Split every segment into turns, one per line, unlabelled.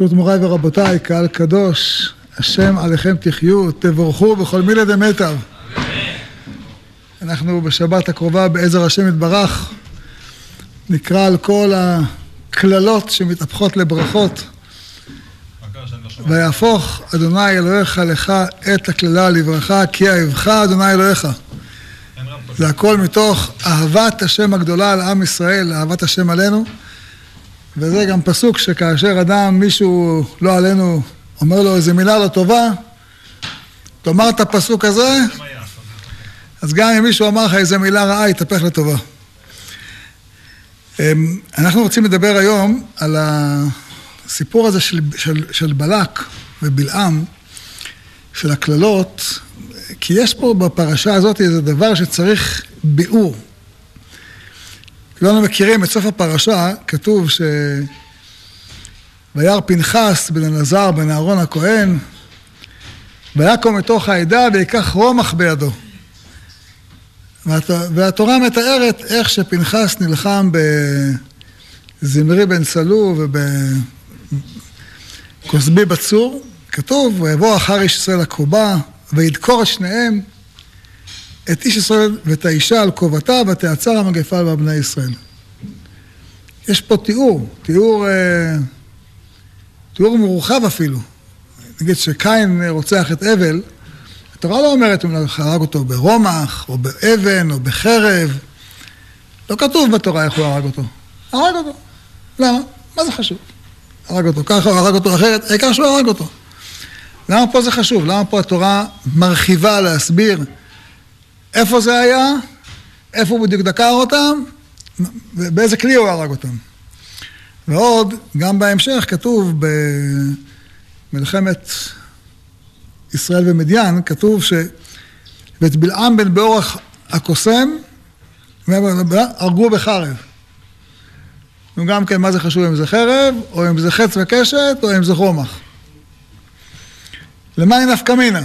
ברשות מוריי ורבותיי, קהל קדוש, השם עליכם תחיו, תבורכו בכל מילי דמיטב. אנחנו בשבת הקרובה בעזר השם יתברך, נקרא על כל הקללות שמתהפכות לברכות. ויהפוך אדוני אלוהיך לך את הקללה לברכה, כי אהבך אדוני אלוהיך. זה הכל מתוך אהבת השם הגדולה על עם ישראל, אהבת השם עלינו. וזה גם פסוק שכאשר אדם, מישהו, לא עלינו, אומר לו איזה מילה לא טובה, תאמר את הפסוק הזה, אז גם אם מישהו אמר לך איזה מילה רעה, יתהפך לטובה. אמ, אנחנו רוצים לדבר היום על הסיפור הזה של, של, של בלק ובלעם, של הקללות, כי יש פה בפרשה הזאת איזה דבר שצריך ביאור. כולנו מכירים את סוף הפרשה, כתוב ש... וירא פנחס בן אלעזר בן אהרון הכהן, ויקום מתוך העדה ויקח רומח בידו. והתורה מתארת איך שפנחס נלחם בזמרי בן סלו ובכוסבי בצור. כתוב, ויבוא אחר איש ישראל הקרובה, וידקור את שניהם, את איש ישראל ואת האישה על כובתה, ותעצר המגפה על בני ישראל. יש פה תיאור, תיאור, אה, תיאור מורחב אפילו. נגיד שקין רוצח את אבל, התורה לא אומרת אם הרג אותו ברומח, או באבן, או בחרב. לא כתוב בתורה איך הוא הרג אותו. הרג אותו. למה? מה זה חשוב? הרג אותו ככה, הוא הרג אותו אחרת, העיקר שהוא הרג אותו. למה פה זה חשוב? למה פה התורה מרחיבה להסביר איפה זה היה, איפה הוא בדיוק דקר אותם, ובאיזה כלי הוא הרג אותם. ועוד, גם בהמשך כתוב במלחמת ישראל ומדיין, כתוב ש... ואת בלעם בן באורח הקוסם הרגו בחרב. וגם כן, מה זה חשוב אם זה חרב, או אם זה חץ וקשת, או אם זה רומח. למה היא נפקא מינה?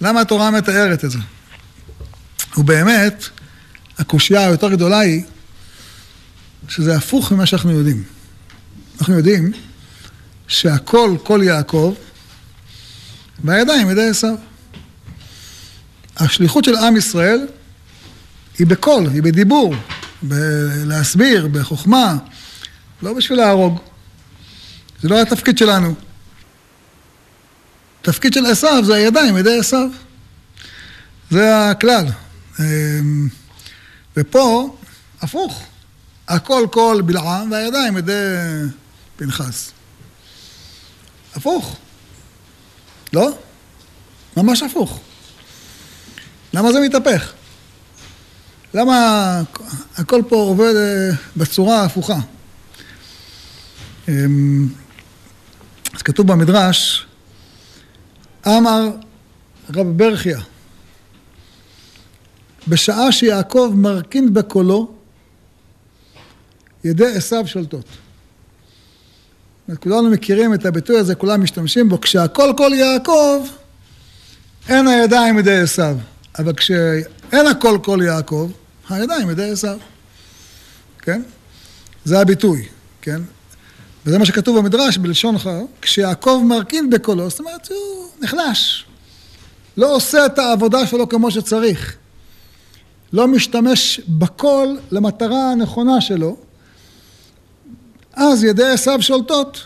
למה התורה מתארת את זה? ובאמת, הקושייה היותר גדולה היא שזה הפוך ממה שאנחנו יודעים. אנחנו יודעים שהכל, כל יעקב, בידיים, ידי עשיו. השליחות של עם ישראל היא בקול, היא בדיבור, בלהסביר, בחוכמה, לא בשביל להרוג. זה לא התפקיד שלנו. התפקיד של עשיו זה הידיים, ידי עשיו. זה הכלל. אמ, ופה, הפוך. הכל קול בלעם והידיים ידי פנחס. הפוך. לא? ממש הפוך. למה זה מתהפך? למה הכל פה עובד אה, בצורה הפוכה? אמ, אז כתוב במדרש, אמר רב ברכיה, בשעה שיעקב מרכין בקולו, ידי עשיו שולטות. כולנו מכירים את הביטוי הזה, כולם משתמשים בו, כשהכל כל יעקב, אין הידיים ידי עשיו. אבל כשאין הכל כל יעקב, הידיים ידי עשיו. כן? זה הביטוי, כן? וזה מה שכתוב במדרש בלשון חר, כשיעקב מרכין בקולו, זאת אומרת, הוא נחלש. לא עושה את העבודה שלו כמו שצריך. לא משתמש בקול למטרה הנכונה שלו, אז ידי עשיו שולטות.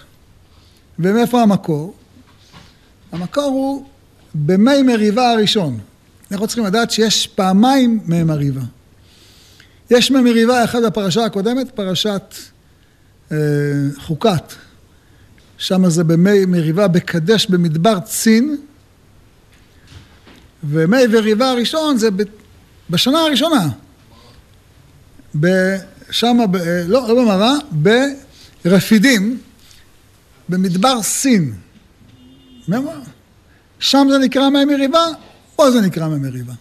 ומאיפה המקור? המקור הוא במי מריבה הראשון. אנחנו צריכים לדעת שיש פעמיים מי מריבה. יש מי מריבה אחד בפרשה הקודמת, פרשת אה, חוקת. שם זה במי מריבה בקדש במדבר צין, ומי מריבה הראשון זה בשנה הראשונה. שם, אה, לא, לא במראה, רפידים במדבר סין. שם זה נקרא מי מריבה, פה זה נקרא מי מריבה.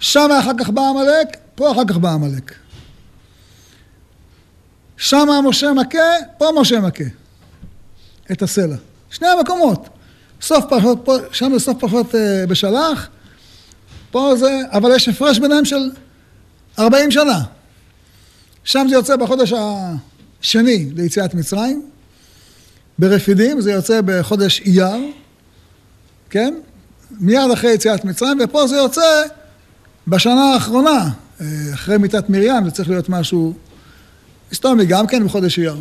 שם אחר כך בא עמלק, פה אחר כך בא עמלק. שם משה מכה, פה משה מכה. את הסלע. שני המקומות. סוף פרשות, פה, שם זה סוף פרשות אה, בשלח, פה זה, אבל יש הפרש ביניהם של 40 שנה. שם זה יוצא בחודש ה... שני ליציאת מצרים, ברפידים, זה יוצא בחודש אייר, כן? מיד אחרי יציאת מצרים, ופה זה יוצא בשנה האחרונה, אה, אחרי מיתת מרים, זה צריך להיות משהו היסטורי, גם כן בחודש אייר.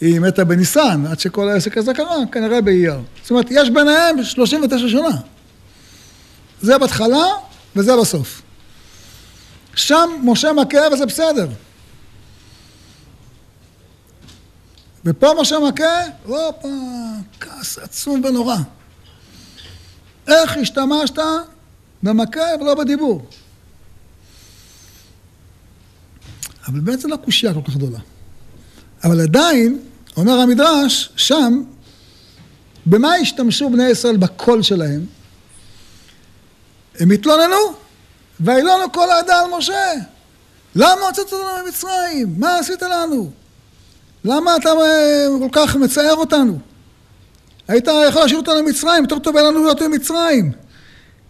היא מתה בניסן, עד שכל העסק הזה קרה, כנראה באייר. זאת אומרת, יש ביניהם 39 שנה. זה בהתחלה וזה בסוף. שם משה מכה וזה בסדר. ופה משה מכה, הופה, כעס עצום ונורא. איך השתמשת במכה ולא בדיבור? אבל זו לא קושייה כל כך גדולה. אבל עדיין, אומר המדרש, שם, במה השתמשו בני ישראל בקול שלהם? הם התלוננו, וילונו כל העדה על משה. למה הוצאת אותנו ממצרים? מה עשית לנו? למה אתה אה, כל כך מצער אותנו? היית יכול להשאיר אותנו במצרים, יותר טוב היה לנו להיות במצרים.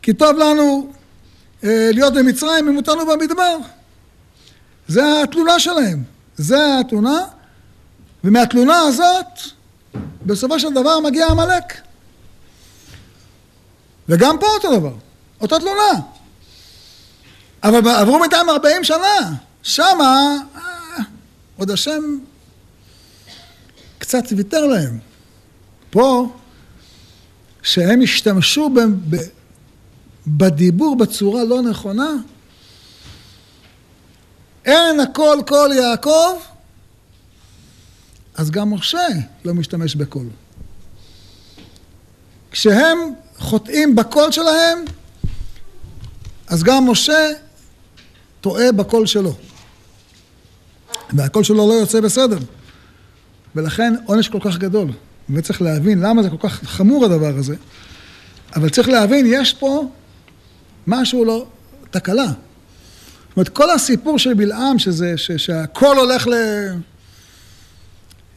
כי טוב לנו אה, להיות במצרים אם אותנו במדבר. זה התלונה שלהם. זה התלונה, ומהתלונה הזאת, בסופו של דבר מגיע עמלק. וגם פה אותו דבר, אותה תלונה. אבל עברו בינתיים 40 שנה, שמה אה, עוד השם קצת ויתר להם. פה, שהם השתמשו ב, ב, בדיבור בצורה לא נכונה, אין הכל כל יעקב, אז גם משה לא משתמש בקול. כשהם חוטאים בקול שלהם, אז גם משה טועה בקול שלו. והקול שלו לא יוצא בסדר. ולכן עונש כל כך גדול. וצריך להבין למה זה כל כך חמור הדבר הזה. אבל צריך להבין, יש פה משהו לא, תקלה. זאת אומרת, כל הסיפור של בלעם, שזה, ש, שהכל הולך ל...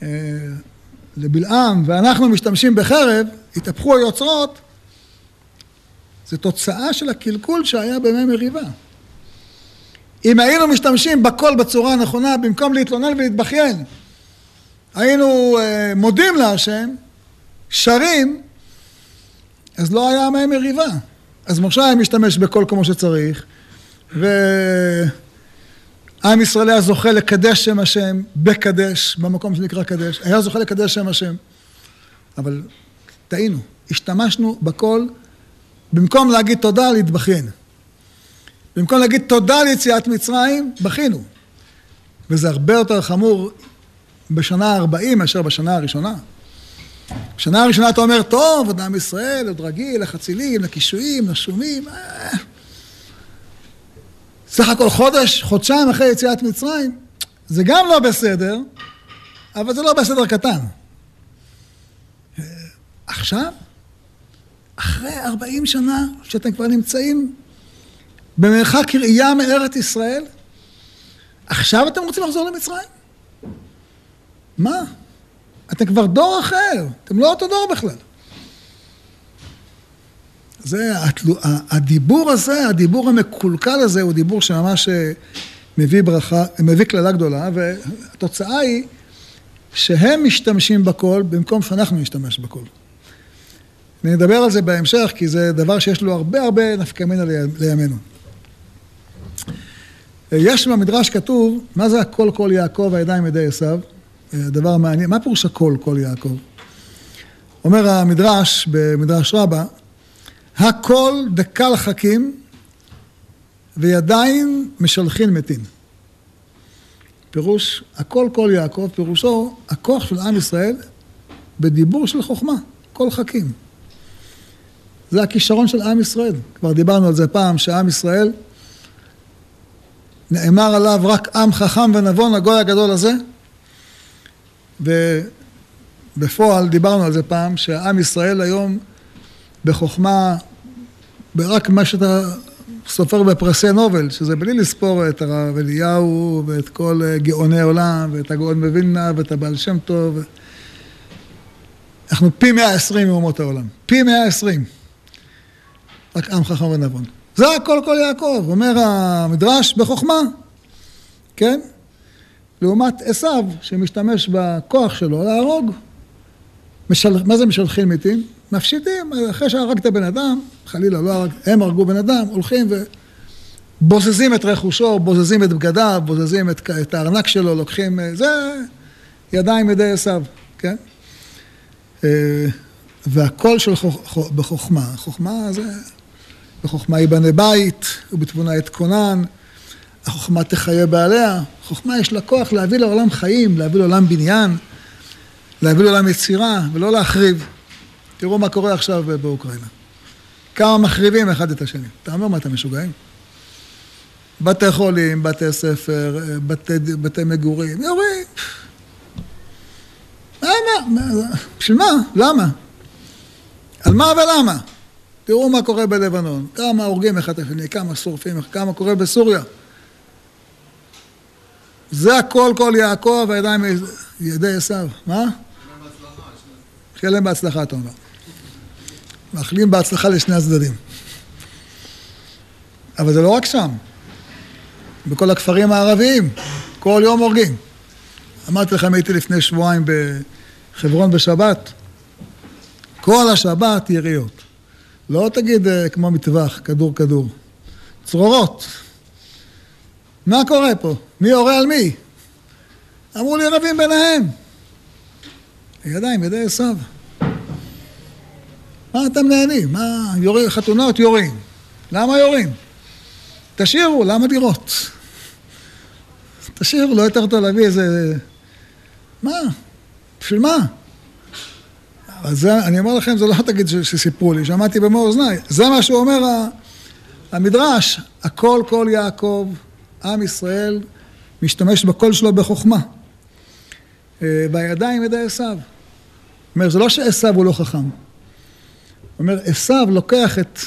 אה, לבלעם ואנחנו משתמשים בחרב, התהפכו היוצרות, זה תוצאה של הקלקול שהיה בימי מריבה. אם היינו משתמשים בקול בצורה הנכונה, במקום להתלונן ולהתבכיין, היינו אה, מודים להשם, שרים, אז לא היה מהם מריבה. אז משה היה משתמש בקול כמו שצריך, ועם ישראל היה זוכה לקדש שם השם בקדש, במקום שנקרא קדש, היה זוכה לקדש שם השם. אבל טעינו, השתמשנו בקול, במקום להגיד תודה, להתבכיין. במקום להגיד תודה ליציאת מצרים, בכינו. וזה הרבה יותר חמור בשנה ה-40 מאשר בשנה הראשונה. בשנה הראשונה אתה אומר, טוב, עוד עם ישראל, עוד רגיל, לחצילים, לקישואים, לשומים. אה. סך הכל חודש, חודשיים אחרי יציאת מצרים, זה גם לא בסדר, אבל זה לא בסדר קטן. אה, עכשיו, אחרי 40 שנה שאתם כבר נמצאים במרחק ראייה מארץ ישראל, עכשיו אתם רוצים לחזור למצרים? מה? אתם כבר דור אחר, אתם לא אותו דור בכלל. זה, הדיבור הזה, הדיבור המקולקל הזה, הוא דיבור שממש אה, מביא ברכה, מביא קללה גדולה, והתוצאה היא שהם משתמשים בקול במקום שאנחנו נשתמש בקול. אני אדבר על זה בהמשך, כי זה דבר שיש לו הרבה הרבה נפקא מינה לימינו. יש במדרש כתוב, מה זה הקול קול יעקב הידיים ידי עשיו? דבר מעניין, מה פירוש הקול קול יעקב? אומר המדרש במדרש רבה, הא קלא דקל חכים וידיים משלחין מתין. פירוש, הקול קול יעקב, פירושו הכוח של עם ישראל בדיבור של חוכמה, קול חכים. זה הכישרון של עם ישראל. כבר דיברנו על זה פעם, שעם ישראל, נאמר עליו רק עם חכם ונבון, הגוי הגדול הזה, ובפועל דיברנו על זה פעם, שעם ישראל היום בחוכמה, רק מה שאתה סופר בפרסי נובל, שזה בלי לספור את הרב אליהו ואת כל גאוני עולם ואת הגאון מווילנה ואת הבעל שם טוב. אנחנו פי 120 מאומות העולם, פי 120. רק עם חכם ונבון. זה הכל כל יעקב, אומר המדרש בחוכמה, כן? לעומת עשיו, שמשתמש בכוח שלו להרוג, משל, מה זה משלחים מתים? מפשיטים, אחרי שהרגת בן אדם, חלילה לא הרג, הם הרגו בן אדם, הולכים ובוזזים את רכושו, בוזזים את בגדיו, בוזזים את, את הארנק שלו, לוקחים, זה ידיים ידי עשיו, כן? אה, והכל של חוכ... בחוכמה. חוכמה זה, בחוכמה ייבנה בית, ובתבונה אתכונן, החוכמה תחיה בעליה. חוכמה יש לה כוח להביא לעולם חיים, להביא לעולם בניין, להביא לעולם יצירה, ולא להחריב. תראו מה קורה עכשיו באוקראינה. כמה מחריבים אחד את השני. אתה אומר, מה, אתם משוגעים? בתי חולים, בתי ספר, בתי, בתי מגורים, יורים. למה? בשביל מה? למה? על מה ולמה? תראו מה קורה בלבנון, כמה הורגים אחד את השני, כמה שורפים, כמה קורה בסוריה. זה הכל כל יעקב, הידיים ידי עשיו. מה? שיהיה בהצלחה, אתה אומר. מאחלים בהצלחה לשני הצדדים. אבל זה לא רק שם, בכל הכפרים הערביים, כל יום הורגים. אמרתי לכם, הייתי לפני שבועיים בחברון בשבת, כל השבת יריות. לא תגיד אה, כמו מטווח, כדור כדור. צרורות. מה קורה פה? מי יורה על מי? אמרו לי רבים ביניהם. ידיים, ידי עשיו. מה אתם נהנים? מה, יורים, חתונות יורים. למה יורים? תשאירו, למה לראות? תשאירו, לא יותר טוב להביא איזה... מה? בשביל מה? אז זה, אני אומר לכם, זה לא תגיד שסיפרו לי, שמעתי במו אוזניי. זה מה שהוא אומר המדרש, הכל כל יעקב, עם ישראל משתמש בקול שלו בחוכמה. אה, בידיים ידי עשיו. אומר, זה לא שעשיו הוא לא חכם. אומר, עשיו לוקח את,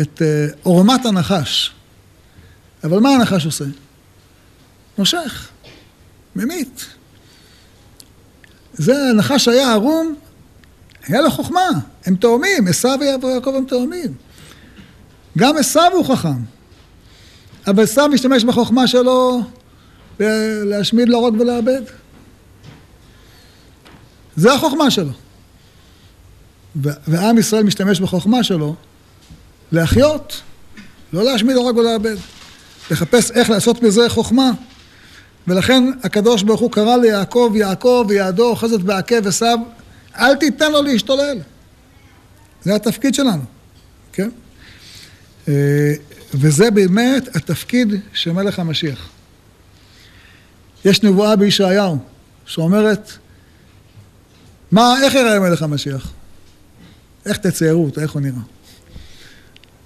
את אה, עורמת הנחש. אבל מה הנחש עושה? מושך, ממית. זה הנחש היה ערום, היה לו חוכמה, הם תאומים, עשיו ויעקב הם תאומים. גם עשיו הוא חכם, אבל עשיו משתמש בחוכמה שלו להשמיד, להרוג ולאבד. זה החוכמה שלו. ועם ישראל משתמש בחוכמה שלו להחיות, לא להשמיד, להרוג ולאבד. לחפש איך לעשות מזה חוכמה. ולכן הקדוש ברוך הוא קרא ליעקב יעקב ויעדו אוחזת בעקב עשיו אל תיתן לו להשתולל. זה התפקיד שלנו, כן? אה, וזה באמת התפקיד של מלך המשיח. יש נבואה בישעיהו שאומרת, מה, איך יראה מלך המשיח? איך תציירו אותו, איך הוא נראה?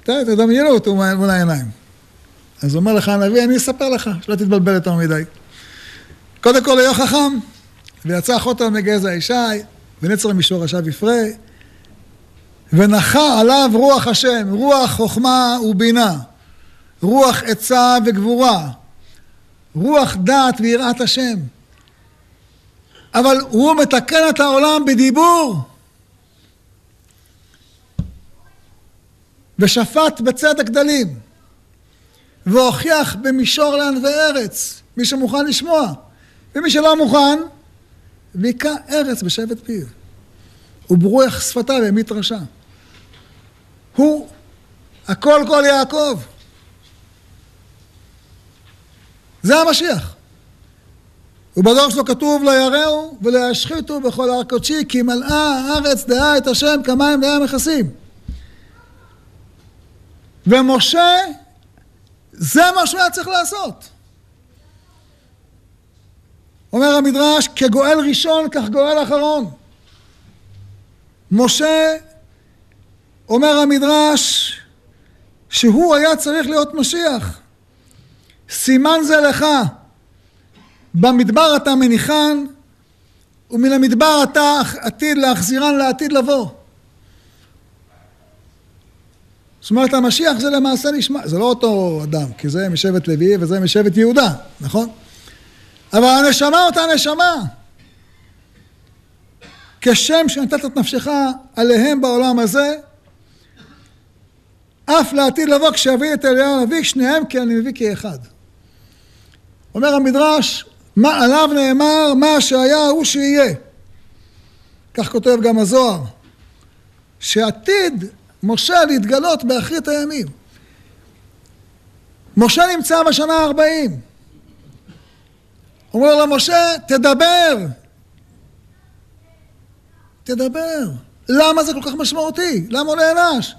תדמיינו אותו מול העיניים. אז אומר לך הנביא, אני אספר לך, שלא תתבלבל יותר מדי. קודם כל היה חכם, ויצא חוטר מגזע ישי, ונצר משורשיו יפרה, ונחה עליו רוח השם, רוח חוכמה ובינה, רוח עצה וגבורה, רוח דעת ויראת השם. אבל הוא מתקן את העולם בדיבור. ושפט בצדק דלים, והוכיח במישור לענבי ארץ, מי שמוכן לשמוע. ומי שלא מוכן, והיכה ארץ בשבט פיו. וברוח שפתיו העמיד רשע. הוא הכל כל יעקב. זה המשיח. ובדור שלו כתוב ליראו ולישחיתו בכל הר קודשי כי מלאה הארץ דעה את השם כמים דעה מכסים. ומשה זה מה שהוא היה צריך לעשות. אומר המדרש, כגואל ראשון כך גואל אחרון. משה, אומר המדרש, שהוא היה צריך להיות משיח. סימן זה לך, במדבר אתה מניחן, ומן המדבר אתה עתיד להחזירן לעתיד לבוא. זאת אומרת, המשיח זה למעשה נשמע, זה לא אותו אדם, כי זה משבט לוי וזה משבט יהודה, נכון? אבל הנשמה אותה נשמה. כשם שנתת את נפשך עליהם בעולם הזה, אף לעתיד לבוא כשיביא את אליהו הנביא, שניהם כי אני מביא כאחד. אומר המדרש, מה עליו נאמר, מה שהיה הוא שיהיה. כך כותב גם הזוהר, שעתיד משה להתגלות באחרית הימים. משה נמצא בשנה ה-40. אומר לו למשה, תדבר. תדבר. למה זה כל כך משמעותי? למה הוא נענש?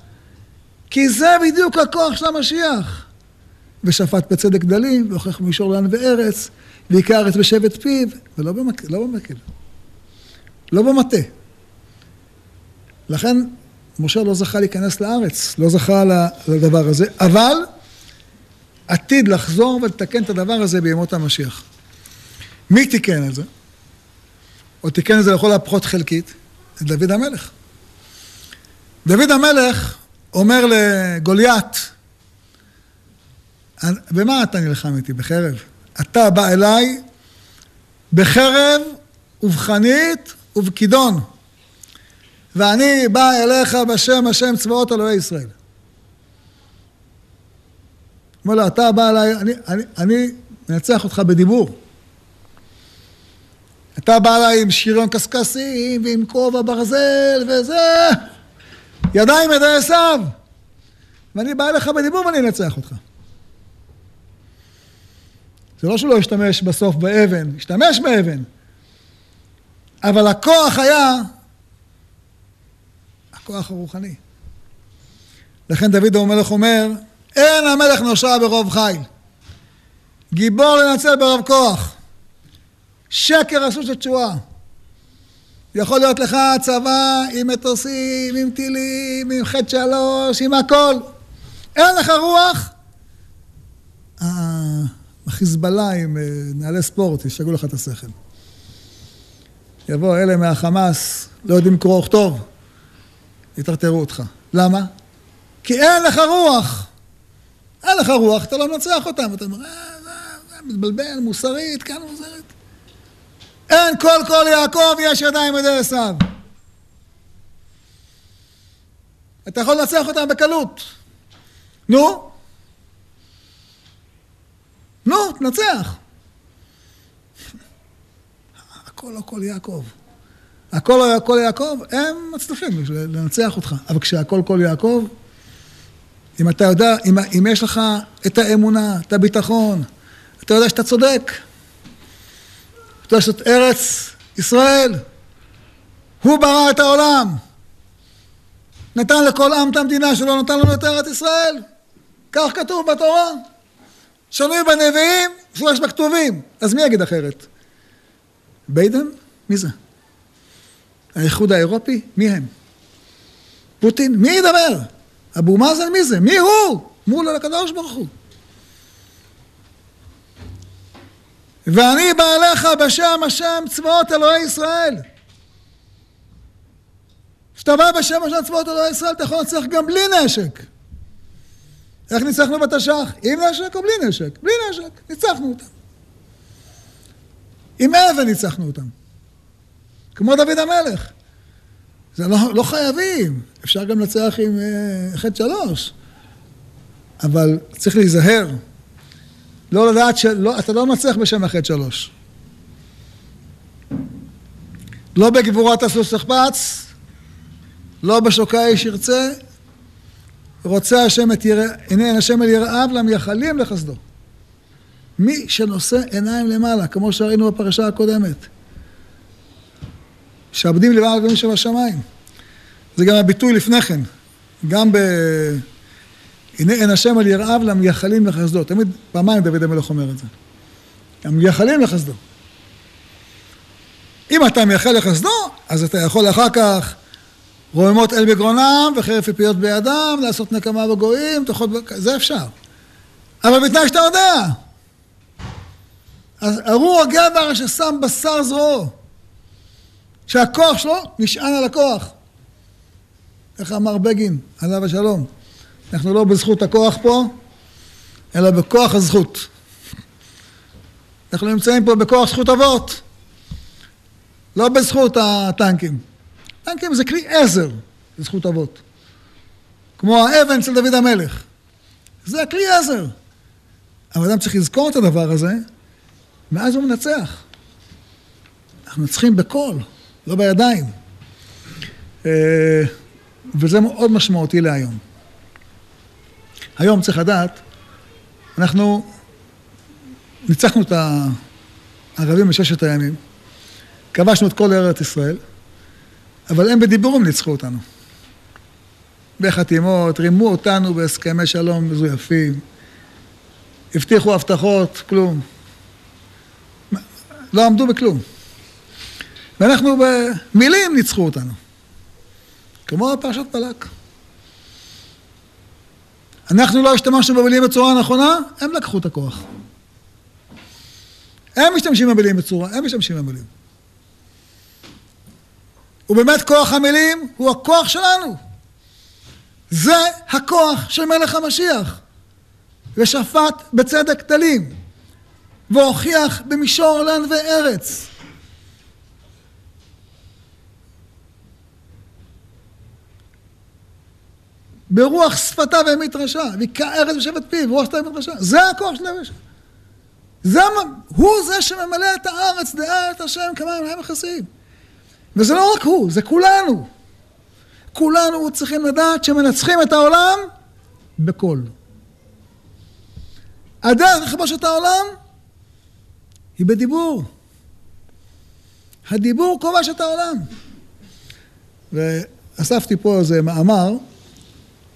כי זה בדיוק הכוח של המשיח. ושפט בצדק דלים, והוכיח מישור לן וארץ, ועיקר ארץ בשבט פיו, ולא במק... לא במקל, לא במטה. לכן משה לא זכה להיכנס לארץ, לא זכה לדבר הזה, אבל עתיד לחזור ולתקן את הדבר הזה בימות המשיח. מי תיקן את זה? או תיקן את זה לכל הפחות חלקית? דוד המלך. דוד המלך אומר לגוליית, במה אתה נלחם איתי? בחרב. אתה בא אליי בחרב ובחנית ובכידון, ואני בא אליך בשם השם צבאות אלוהי ישראל. אומר לו, אתה בא אליי, אני, אני, אני מנצח אותך בדיבור. אתה בא אליי עם שריון קשקשים ועם כובע ברזל וזה, ידיים ידי עשיו. ואני בא אליך בדיבור ואני אנצח אותך. זה לא שהוא לא השתמש בסוף באבן, השתמש באבן. אבל הכוח היה הכוח הרוחני. לכן דוד המלך אומר, אין המלך נושע ברוב חיל. גיבור לנצל ברוב כוח. שקר הסוס לתשועה. יכול להיות לך צבא עם מטוסים, עם טילים, עם חטא שלוש, עם הכל. אין לך רוח. החיזבאללה עם אה, נעלי ספורט, ישגעו לך את השכל. יבוא אלה מהחמאס, לא יודעים קרוא וכתוב, יטרטרו אותך. למה? כי אין לך רוח. אין לך רוח, אתה לא מנצח אותם. אתה אומר, אה, זה מתבלבל, מוסרית, כן מוסרית. אין כל כל יעקב יש ידיים ידי עשיו. אתה יכול לנצח אותם בקלות. נו, נו, תנצח. הכל הכל יעקב. הכל הכל יעקב, הם מצליחים לנצח אותך. אבל כשהכל כל יעקב, אם אתה יודע, אם, אם יש לך את האמונה, את הביטחון, אתה יודע שאתה צודק. יודע שזאת ארץ ישראל. הוא ברא את העולם. נתן לכל עם את המדינה שלו, נתן לנו את ארץ ישראל. כך כתוב בתורה. שנוי בנביאים, שלוש בכתובים. אז מי יגיד אחרת? ביידן? מי זה? האיחוד האירופי? מי הם? פוטין? מי ידבר? אבו מאזן מי זה? מי הוא? מול הקדוש ברוך הוא. ואני בא אליך בשם השם צבאות אלוהי ישראל. כשאתה בא בשם השם צבאות אלוהי ישראל, אתה יכול לנצח גם בלי נשק. איך ניצחנו בתש"ח? עם נשק או בלי נשק? בלי נשק, ניצחנו אותם. עם אבן ניצחנו אותם. כמו דוד המלך. זה לא, לא חייבים, אפשר גם לנצח עם uh, חטא שלוש, אבל צריך להיזהר. לא לדעת שאתה לא מצליח בשם החטא שלוש. לא בגבורת הסוס תחפץ, לא בשוקי איש ירצה, רוצה השם את ירא... עיני השם אל יראיו למייחלים לחסדו. מי שנושא עיניים למעלה, כמו שראינו בפרשה הקודמת. שעבדים לבעל הגדולים שבשמיים. זה גם הביטוי לפני כן. גם ב... הנה עין השם על יראיו למייחלים לחסדו. תמיד פעמיים דוד המלך אומר את זה. המייחלים לחסדו. אם אתה מייחל לחסדו, אז אתה יכול אחר כך רוממות אל בגרונם וחרף פיות בידם, לעשות נקמה בגויים, תאכול... זה אפשר. אבל בתנאי שאתה יודע. אז ארור הגבר ששם בשר זרועו, שהכוח שלו נשען על הכוח. איך אמר בגין, עליו השלום? אנחנו לא בזכות הכוח פה, אלא בכוח הזכות. אנחנו נמצאים פה בכוח זכות אבות, לא בזכות הטנקים. טנקים זה כלי עזר לזכות אבות. כמו האבן של דוד המלך. זה הכלי עזר. אבל אדם צריך לזכור את הדבר הזה, ואז הוא מנצח. אנחנו מנצחים בקול, לא בידיים. אה, וזה מאוד משמעותי להיום. היום צריך לדעת, אנחנו ניצחנו את הערבים בששת הימים, כבשנו את כל ארץ ישראל, אבל הם בדיבורים ניצחו אותנו. בחתימות, רימו אותנו בהסכמי שלום מזויפים, הבטיחו הבטחות, כלום. לא עמדו בכלום. ואנחנו במילים ניצחו אותנו. כמו פרשת בלק. אנחנו לא השתמשנו במילים בצורה נכונה, הם לקחו את הכוח. הם משתמשים במילים בצורה, הם משתמשים במילים. ובאמת כוח המילים הוא הכוח שלנו. זה הכוח של מלך המשיח. ושפט בצדק תלים, והוכיח במישור לענבי ארץ. ברוח שפתיו העמית רשע, ארץ בשבט פיו, ברוח שפתיו העמית רשע. זה הכוח של הרשע. זה, הוא זה שממלא את הארץ דעה את השם כמה מים מכסים. וזה לא רק הוא, זה כולנו. כולנו צריכים לדעת שמנצחים את העולם בקול. הדרך לכבוש את העולם היא בדיבור. הדיבור כובש את העולם. ואספתי פה איזה מאמר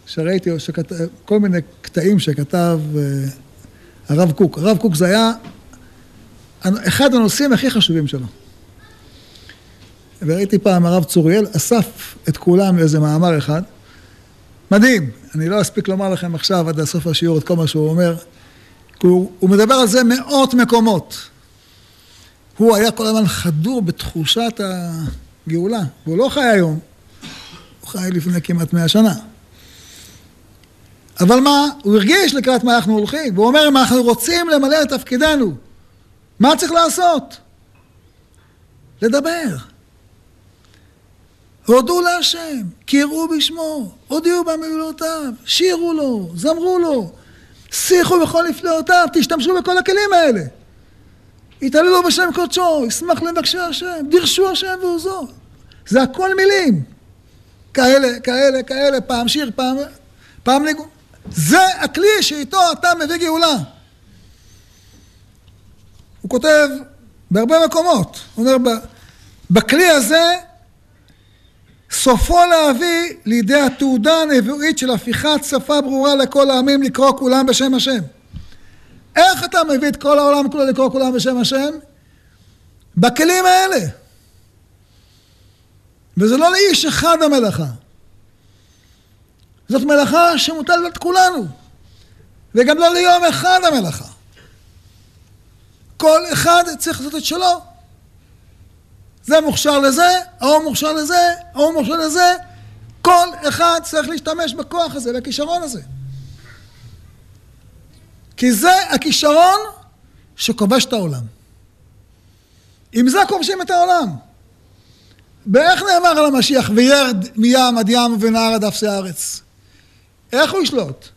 שראיתי, שכת... כל מיני קטעים שכתב אה, הרב קוק. הרב קוק זה היה אחד הנושאים הכי חשובים שלו. וראיתי פעם הרב צוריאל אסף את כולם לאיזה מאמר אחד. מדהים, אני לא אספיק לומר לכם עכשיו עד הסוף השיעור את כל מה שהוא אומר. הוא, הוא מדבר על זה מאות מקומות. הוא היה כל הזמן חדור בתחושת הגאולה, והוא לא חי היום, הוא חי לפני כמעט מאה שנה. אבל מה, הוא הרגיש לקראת מה אנחנו הולכים, והוא אומר, אם אנחנו רוצים למלא את תפקידנו, מה צריך לעשות? לדבר. הודו להשם, קראו בשמו, הודיעו במילותיו, שירו לו, זמרו לו, שיחו בכל נפלאותיו, תשתמשו בכל הכלים האלה. התעללו בשם קודשו, ישמח למבקשי השם, דרשו השם ועוזו. זה הכל מילים. כאלה, כאלה, כאלה, פעם שיר, פעם, פעם ניגון. זה הכלי שאיתו אתה מביא גאולה. הוא כותב בהרבה מקומות, הוא אומר, בכלי הזה סופו להביא לידי התעודה הנבואית של הפיכת שפה ברורה לכל העמים לקרוא כולם בשם השם. איך אתה מביא את כל העולם כולו לקרוא כולם בשם השם? בכלים האלה. וזה לא לאיש אחד המלאכה. זאת מלאכה שמוטלת כולנו. וגם לא ליום אחד המלאכה. כל אחד צריך לעשות את שלו. זה מוכשר לזה, ההוא מוכשר לזה, ההוא מוכשר לזה. כל אחד צריך להשתמש בכוח הזה, בכישרון הזה. כי זה הכישרון שכובש את העולם. עם זה כובשים את העולם. באיך נאמר על המשיח, וירד מים עד ים ונהר עד אפסי הארץ? איך הוא ישלוט?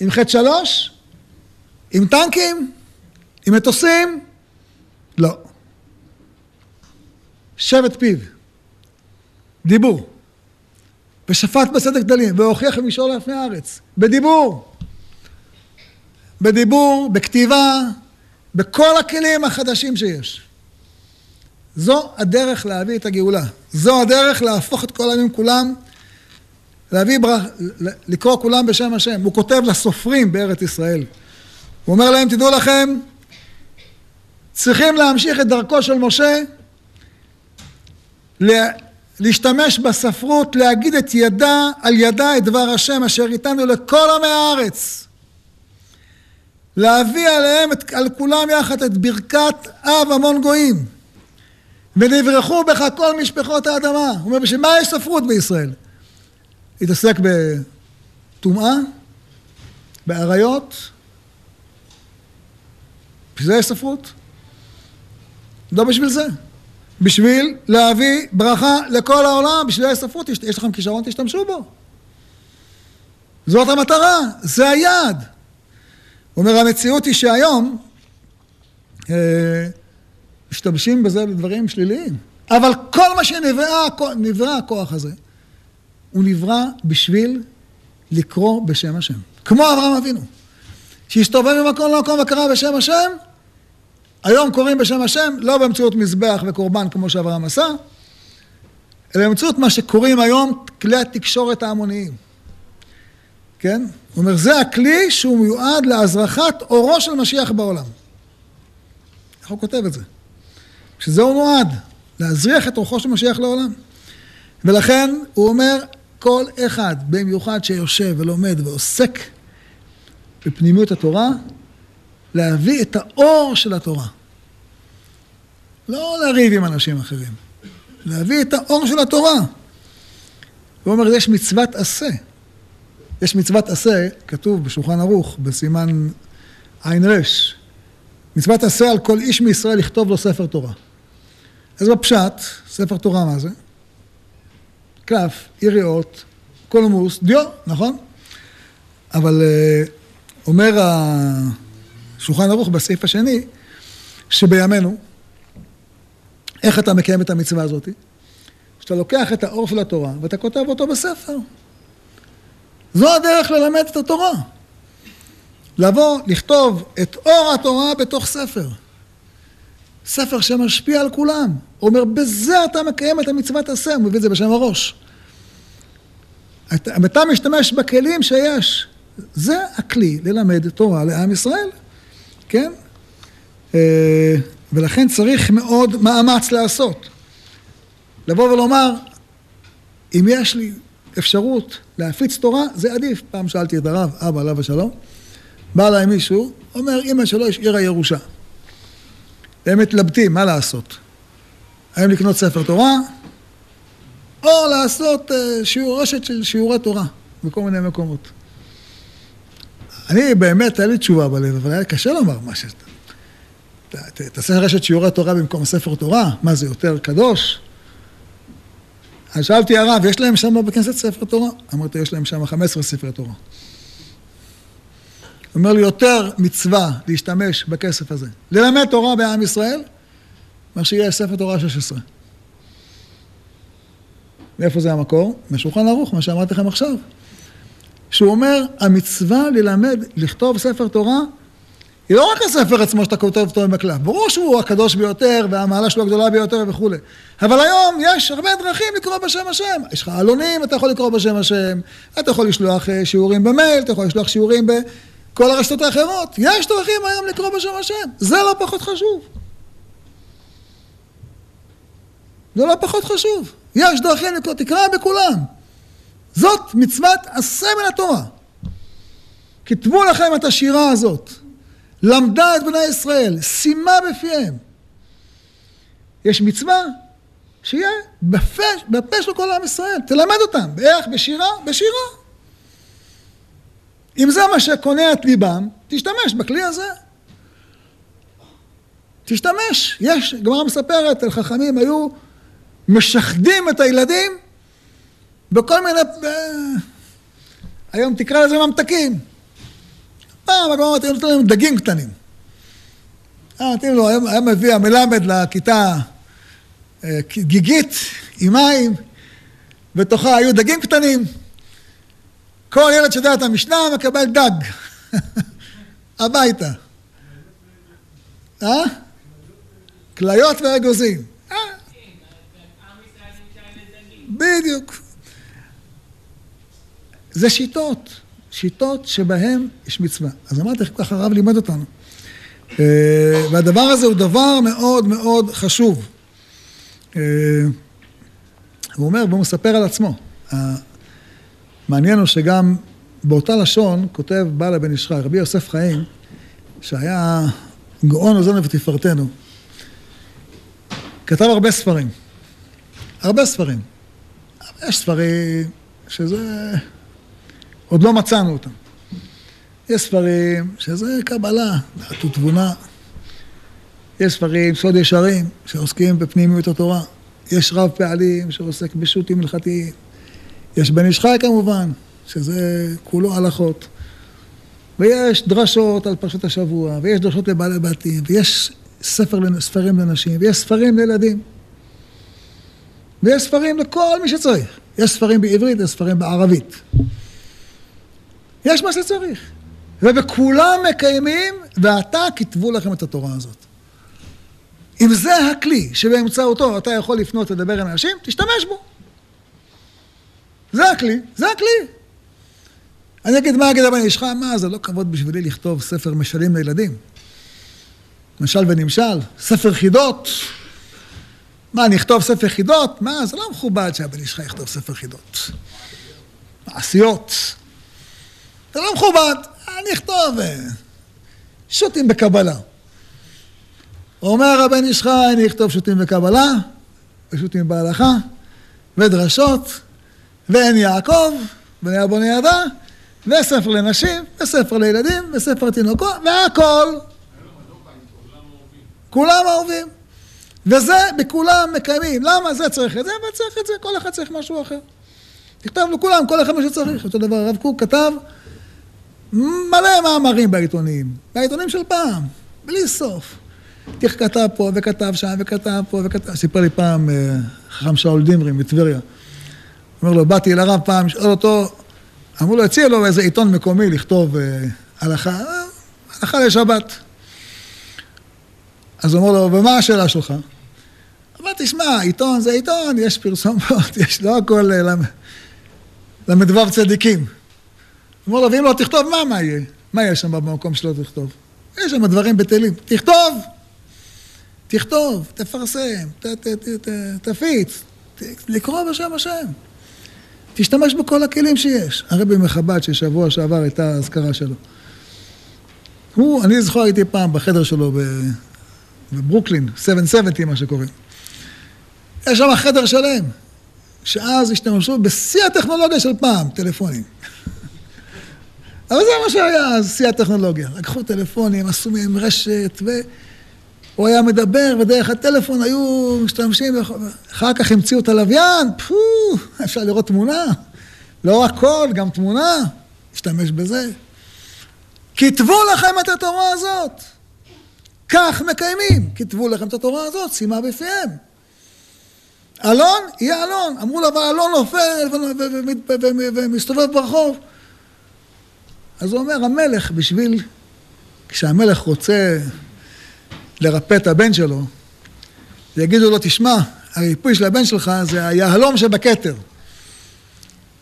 עם חטא שלוש? עם טנקים? עם מטוסים? לא. שבט פיו, דיבור, ושפט בצדק דלים, והוכיח במישור לפני הארץ, בדיבור, בדיבור, בכתיבה, בכל הכלים החדשים שיש. זו הדרך להביא את הגאולה. זו הדרך להפוך את כל הימים כולם, להביא ברח... לקרוא כולם בשם השם. הוא כותב לסופרים בארץ ישראל. הוא אומר להם, תדעו לכם, צריכים להמשיך את דרכו של משה להשתמש בספרות, להגיד את ידה על ידה את דבר השם אשר איתנו לכל עמי הארץ. להביא עליהם, את, על כולם יחד את ברכת אב המון גויים. ונברחו בך כל משפחות האדמה. הוא אומר, בשביל מה יש ספרות בישראל? להתעסק בטומאה, באריות, בשביל זה יש ספרות? לא בשביל זה. בשביל להביא ברכה לכל העולם, בשביל הספרות, יש לכם כישרון, תשתמשו בו. זאת המטרה, זה היעד. אומר, המציאות היא שהיום אה, משתמשים בזה לדברים שליליים. אבל כל מה שנברא נברא הכוח הזה, הוא נברא בשביל לקרוא בשם השם. כמו אברהם אבינו, שהסתובב ממקום למקום וקרא בשם השם, היום קוראים בשם השם, לא באמצעות מזבח וקורבן כמו שאברהם עשה, אלא באמצעות מה שקוראים היום כלי התקשורת ההמוניים. כן? הוא אומר, זה הכלי שהוא מיועד להזרחת אורו של משיח בעולם. איך הוא כותב את זה? שזה הוא נועד, להזריח את רוחו של משיח לעולם. ולכן הוא אומר, כל אחד, במיוחד שיושב ולומד ועוסק בפנימיות התורה, להביא את האור של התורה. לא לריב עם אנשים אחרים, להביא את האור של התורה. הוא אומר, יש מצוות עשה. יש מצוות עשה, כתוב בשולחן ערוך, בסימן עין רש, מצוות עשה על כל איש מישראל לכתוב לו ספר תורה. אז בפשט, ספר תורה מה זה? כף, יריעות, קולמוס, דיו, נכון? אבל אה, אומר השולחן ערוך בסעיף השני, שבימינו, איך אתה מקיים את המצווה הזאת? שאתה לוקח את האור של התורה ואתה כותב אותו בספר. זו הדרך ללמד את התורה. לבוא, לכתוב את אור התורה בתוך ספר. ספר שמשפיע על כולם. הוא אומר, בזה אתה מקיים את המצוות עשה, הוא מביא את זה בשם הראש. אתה, אתה משתמש בכלים שיש. זה הכלי ללמד תורה לעם ישראל, כן? אה, ולכן צריך מאוד מאמץ לעשות. לבוא ולומר, אם יש לי אפשרות להפיץ תורה, זה עדיף. פעם שאלתי את הרב, אבא עליו השלום, בא אליי מישהו, אומר, אמא שלו השאירה ירושה. והם מתלבטים, מה לעשות? האם לקנות ספר תורה, או לעשות אה, שיעור רשת של שיעורי תורה בכל מיני מקומות. אני באמת, היה לי תשובה בלב, אבל היה קשה לומר מה שאתה... תעשה רשת שיעורי תורה במקום ספר תורה, מה זה יותר קדוש? אז שאלתי הרב, יש להם שם בכנסת ספר תורה? אמרתי, יש להם שם 15 ספרי תורה. הוא אומר לי, יותר מצווה להשתמש בכסף הזה, ללמד תורה בעם ישראל, מה שיהיה ספר תורה 16. מאיפה זה המקור? משולחן ערוך, מה שאמרתי לכם עכשיו. שהוא אומר, המצווה ללמד, לכתוב ספר תורה, היא לא רק הספר עצמו שאתה כותב אותו עם הקלף, ברור שהוא הקדוש ביותר והמעלה שלו הגדולה ביותר וכולי. אבל היום יש הרבה דרכים לקרוא בשם השם. יש לך עלונים, אתה יכול לקרוא בשם השם, אתה יכול לשלוח אה, שיעורים במייל, אתה יכול לשלוח שיעורים בכל הרשתות האחרות. יש דרכים היום לקרוא בשם השם, זה לא פחות חשוב. זה לא פחות חשוב. יש דרכים לקרוא, תקרא בכולם. זאת מצוות עשה מן התורה. כתבו לכם את השירה הזאת. למדה את בני ישראל, סיימה בפיהם. יש מצווה שיהיה בפה, בפה של כל עם ישראל, תלמד אותם. איך? בשירה? בשירה. אם זה מה שקונה את ליבם, תשתמש בכלי הזה. תשתמש. יש, גמרא מספרת על חכמים היו משחדים את הילדים בכל מיני... היום תקרא לזה ממתקים. פעם הגמרא אמרתי, נותן להם דגים קטנים. אה, נותנים לו, היה מביא המלמד לכיתה אה, גיגית עם מים, בתוכה היו דגים קטנים. כל ילד שיודע את המשנה מקבל דג הביתה. אה? כליות ואגוזים. אה? בדיוק. זה שיטות. שיטות שבהן יש מצווה. אז אמרתי איך ככה הרב לימד אותנו. אה, והדבר הזה הוא דבר מאוד מאוד חשוב. אה, הוא אומר, והוא מספר על עצמו. מעניין הוא שגם באותה לשון כותב בעל הבן איש חי, רבי יוסף חיים, שהיה גאון עוזרנו ותפארתנו, כתב הרבה ספרים. הרבה ספרים. יש ספרים שזה... עוד לא מצאנו אותם. יש ספרים שזה קבלה, דעת ותבונה. יש ספרים, סוד ישרים, שעוסקים בפנימיות התורה. יש רב פעלים שעוסק בשו"תים הלכתיים. יש בן איש חי כמובן, שזה כולו הלכות. ויש דרשות על פרשת השבוע, ויש דרשות לבעלי בתים, ויש ספר, ספרים לנשים, ויש ספרים לילדים. ויש ספרים לכל מי שצריך. יש ספרים בעברית, יש ספרים בערבית. יש מה שצריך. ובכולם מקיימים, ועתה כתבו לכם את התורה הזאת. אם זה הכלי שבאמצעותו אתה יכול לפנות לדבר עם אנשים, תשתמש בו. זה הכלי, זה הכלי. אני אגיד, מה אגיד הבן אישך? מה, זה לא כבוד בשבילי לכתוב ספר משלים לילדים. משל ונמשל, ספר חידות. מה, אני אכתוב ספר חידות? מה, זה לא מכובד שהבן אישך יכתוב ספר חידות. מעשיות. זה לא מכובד. אני אכתוב אה, שו"תים בקבלה. אומר הבן אישך, אני אכתוב שו"תים בקבלה, ושו"תים בהלכה, ודרשות, ועין יעקב, בני אבוני ידע, וספר לנשים, וספר לילדים, וספר תינוקות, והכל. כולם אהובים. וזה בכולם מקיימים. למה זה צריך את זה, וצריך את זה, כל אחד צריך משהו אחר. תכתוב לכולם, כל אחד מה שצריך. אותו דבר הרב קוק כתב מלא מאמרים בעיתונים, בעיתונים של פעם, בלי סוף. כתב פה וכתב שם וכתב פה וכתב, סיפר לי פעם אה, חכם שאול דמרי מטבריה. אומר לו, באתי אל הרב פעם, שאל אותו, אמרו לו, הציע לו איזה עיתון מקומי לכתוב אה, הלכה, אה, הלכה לשבת. אז הוא אומר לו, ומה השאלה שלך? אמר, תשמע, עיתון זה עיתון, יש פרסומות, יש לא הכל ל"ו צדיקים. אמר לו, ואם לא תכתוב, מה, מה יהיה? מה יהיה שם במקום שלא תכתוב? יש שם דברים בטלים. תכתוב! תכתוב, תפרסם, ת, ת, ת, ת, תפיץ, ת, לקרוא בשם השם. תשתמש בכל הכלים שיש. הרבי מחב"ד, ששבוע שעבר הייתה האזכרה שלו. הוא, אני זוכר הייתי פעם בחדר שלו בברוקלין, 770 מה שקוראים. יש שם חדר שלם, שאז השתמשו בשיא הטכנולוגיה של פעם, טלפונים. אבל זה מה שהיה אז, שיא הטכנולוגיה. לקחו טלפונים, עשו מהם רשת, והוא היה מדבר, ודרך הטלפון היו משתמשים, אחר כך המציאו את הלוויין, פו, אפשר לראות תמונה. לא רק קול, גם תמונה, השתמש בזה. כתבו לכם את התורה הזאת. כך מקיימים. כתבו לכם את התורה הזאת, שימה בפיהם. אלון, יהיה אלון. אמרו לו, אבל אלון נופל ומסתובב ברחוב. אז הוא אומר, המלך, בשביל, כשהמלך רוצה לרפא את הבן שלו, יגידו לו, תשמע, הריפוי של הבן שלך זה היהלום שבכתר.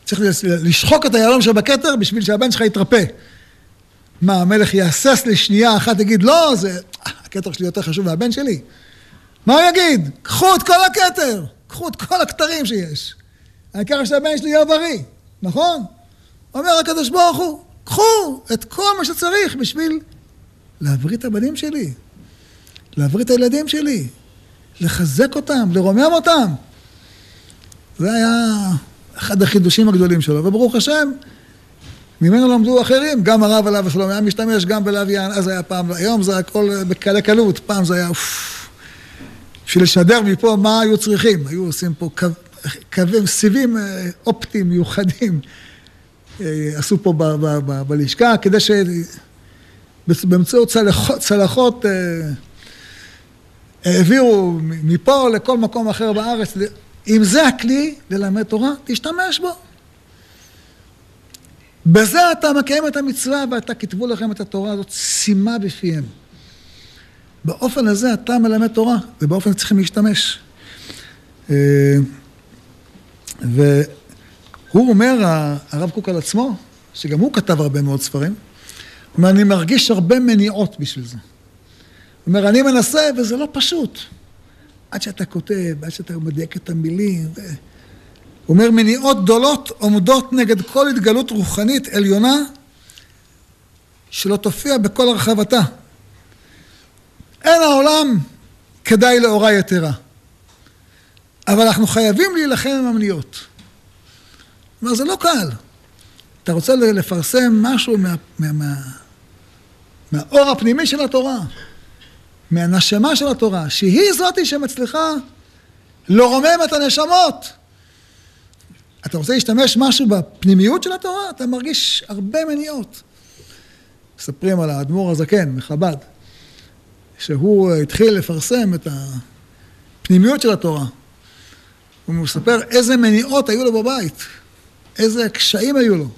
צריך לשחוק את היהלום שבכתר בשביל שהבן שלך יתרפא. מה, המלך יהסס לשנייה אחת, יגיד, לא, זה... הכתר שלי יותר חשוב מהבן שלי. מה הוא יגיד? קחו את כל הכתר, קחו את כל הכתרים שיש. העיקר שהבן שלי יהיה בריא, נכון? אומר הקדוש ברוך הוא, קחו את כל מה שצריך בשביל להבריא את הבנים שלי, להבריא את הילדים שלי, לחזק אותם, לרומם אותם. זה היה אחד החידושים הגדולים שלו, וברוך השם, ממנו למדו אחרים, גם הרב עליו השלום היה משתמש גם בלוויין, אז היה פעם, היום זה הכל בקלי קלות, פעם זה היה, אוף, בשביל לשדר מפה מה היו צריכים, היו עושים פה קווים, סיבים אה, אופטיים מיוחדים. אה, עשו פה ב, ב, ב, בלשכה, כדי שבאמצעות צלחות, צלחות אה, העבירו מפה לכל מקום אחר בארץ. אם זה הכלי ללמד תורה, תשתמש בו. בזה אתה מקיים את המצווה ואתה כתבו לכם את התורה הזאת, שימה בפיהם. באופן הזה אתה מלמד תורה, ובאופן צריכים להשתמש. אה, ו... הוא אומר, הרב קוק על עצמו, שגם הוא כתב הרבה מאוד ספרים, הוא אומר, אני מרגיש הרבה מניעות בשביל זה. אומר, אני מנסה וזה לא פשוט. עד שאתה כותב, עד שאתה מדייק את המילים. ו... הוא אומר, מניעות גדולות עומדות נגד כל התגלות רוחנית עליונה שלא תופיע בכל הרחבתה. אין העולם כדאי לאורה יתרה. אבל אנחנו חייבים להילחם עם המניעות. אומר, זה לא קל. אתה רוצה לפרסם משהו מה, מה, מה, מהאור הפנימי של התורה, מהנשמה של התורה, שהיא זאתי שמצליחה לרומם את הנשמות. אתה רוצה להשתמש משהו בפנימיות של התורה, אתה מרגיש הרבה מניעות. מספרים על האדמו"ר הזקן מחב"ד, שהוא התחיל לפרסם את הפנימיות של התורה. הוא מספר איזה מניעות היו לו בבית, איזה קשיים היו לו.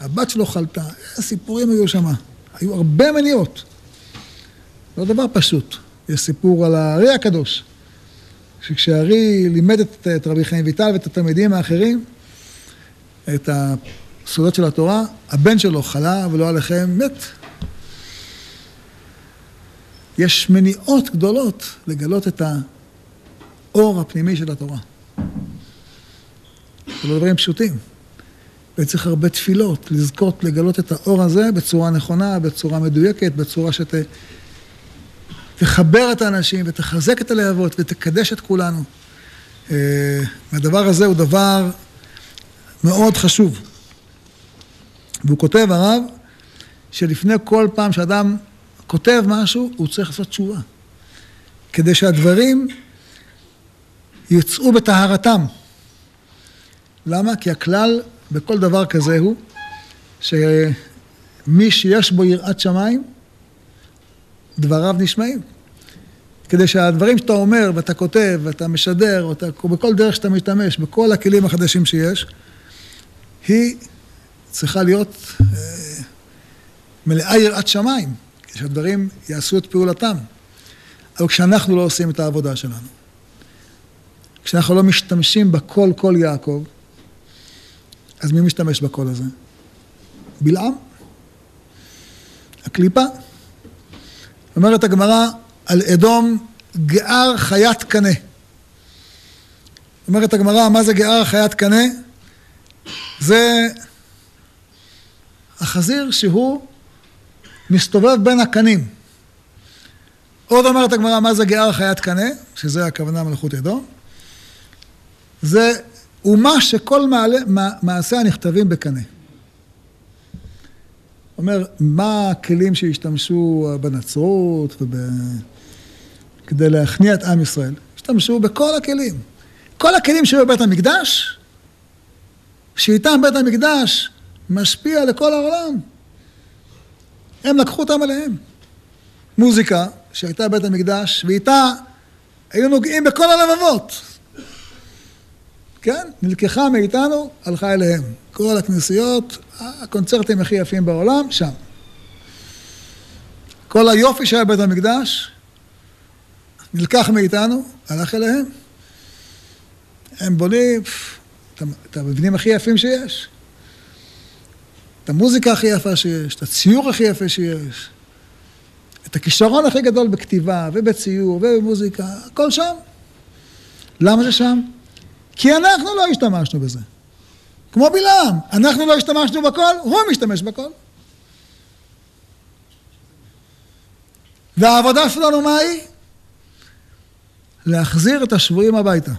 הבת שלו חלתה, איזה סיפורים היו שם. היו הרבה מניעות. לא דבר פשוט. יש סיפור על הארי הקדוש, שכשהארי לימד את, את רבי חיים ויטל ואת התלמידים האחרים, את הסודות של התורה, הבן שלו חלה ולא עליכם מת. יש מניעות גדולות לגלות את האור הפנימי של התורה. זה לא דברים פשוטים. וצריך הרבה תפילות, לזכות לגלות את האור הזה בצורה נכונה, בצורה מדויקת, בצורה שתחבר את האנשים ותחזק את הלהבות ותקדש את כולנו. אה, הדבר הזה הוא דבר מאוד חשוב. והוא כותב, הרב, שלפני כל פעם שאדם כותב משהו, הוא צריך לעשות תשובה. כדי שהדברים יצאו בטהרתם. למה? כי הכלל בכל דבר כזה הוא שמי שיש בו יראת שמיים, דבריו נשמעים. כדי שהדברים שאתה אומר ואתה כותב ואתה משדר, או אתה, בכל דרך שאתה משתמש, בכל הכלים החדשים שיש, היא צריכה להיות אה, מלאה יראת שמיים, כדי שהדברים יעשו את פעולתם. אבל כשאנחנו לא עושים את העבודה שלנו, כשאנחנו לא משתמשים בקול קול יעקב, אז מי משתמש בקול הזה? בלעם. הקליפה. אומרת הגמרא על אדום גער חיית קנה. אומרת הגמרא, מה זה גער חיית קנה? זה החזיר שהוא מסתובב בין הקנים. עוד אומרת הגמרא, מה זה גער חיית קנה? שזה הכוונה מלכות אדום. זה אומה שכל מעלה, מעשיה נכתבים בקנה. אומר, מה הכלים שהשתמשו בנצרות וב... כדי להכניע את עם ישראל? השתמשו בכל הכלים. כל הכלים שהיו בבית המקדש, שאיתם בית המקדש משפיע לכל העולם. הם לקחו אותם עליהם. מוזיקה שהייתה בבית המקדש, ואיתה היו נוגעים בכל הלבבות. כן? נלקחה מאיתנו, הלכה אליהם. כל הכנסיות, הקונצרטים הכי יפים בעולם, שם. כל היופי שהיה בבית המקדש, נלקח מאיתנו, הלך אליהם. הם בונים את המבנים הכי יפים שיש. את המוזיקה הכי יפה שיש, את הציור הכי יפה שיש, את הכישרון הכי גדול בכתיבה ובציור ובמוזיקה, הכל שם. למה זה שם? כי אנחנו לא השתמשנו בזה. כמו בלעם, אנחנו לא השתמשנו בכל, הוא משתמש בכל. והעבודה שלנו מה היא? להחזיר את השבויים הביתה.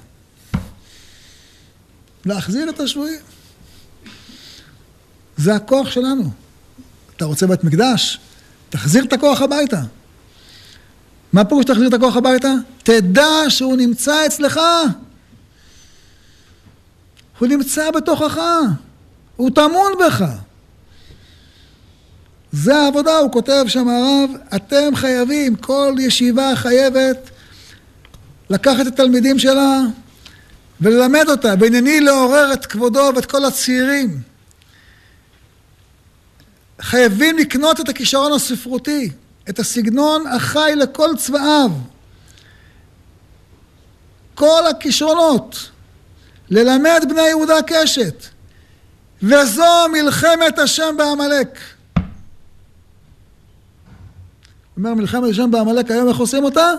להחזיר את השבויים. זה הכוח שלנו. אתה רוצה בית מקדש? תחזיר את הכוח הביתה. מה פירוש תחזיר את הכוח הביתה? תדע שהוא נמצא אצלך. הוא נמצא בתוכך, הוא טמון בך. זה העבודה, הוא כותב שם הרב, אתם חייבים, כל ישיבה חייבת לקחת את התלמידים שלה וללמד אותה, בענייני לעורר את כבודו ואת כל הצעירים. חייבים לקנות את הכישרון הספרותי, את הסגנון החי לכל צבאיו. כל הכישרונות. ללמד בני יהודה קשת. וזו מלחמת השם בעמלק. אומר מלחמת השם בעמלק, היום איך עושים אותה?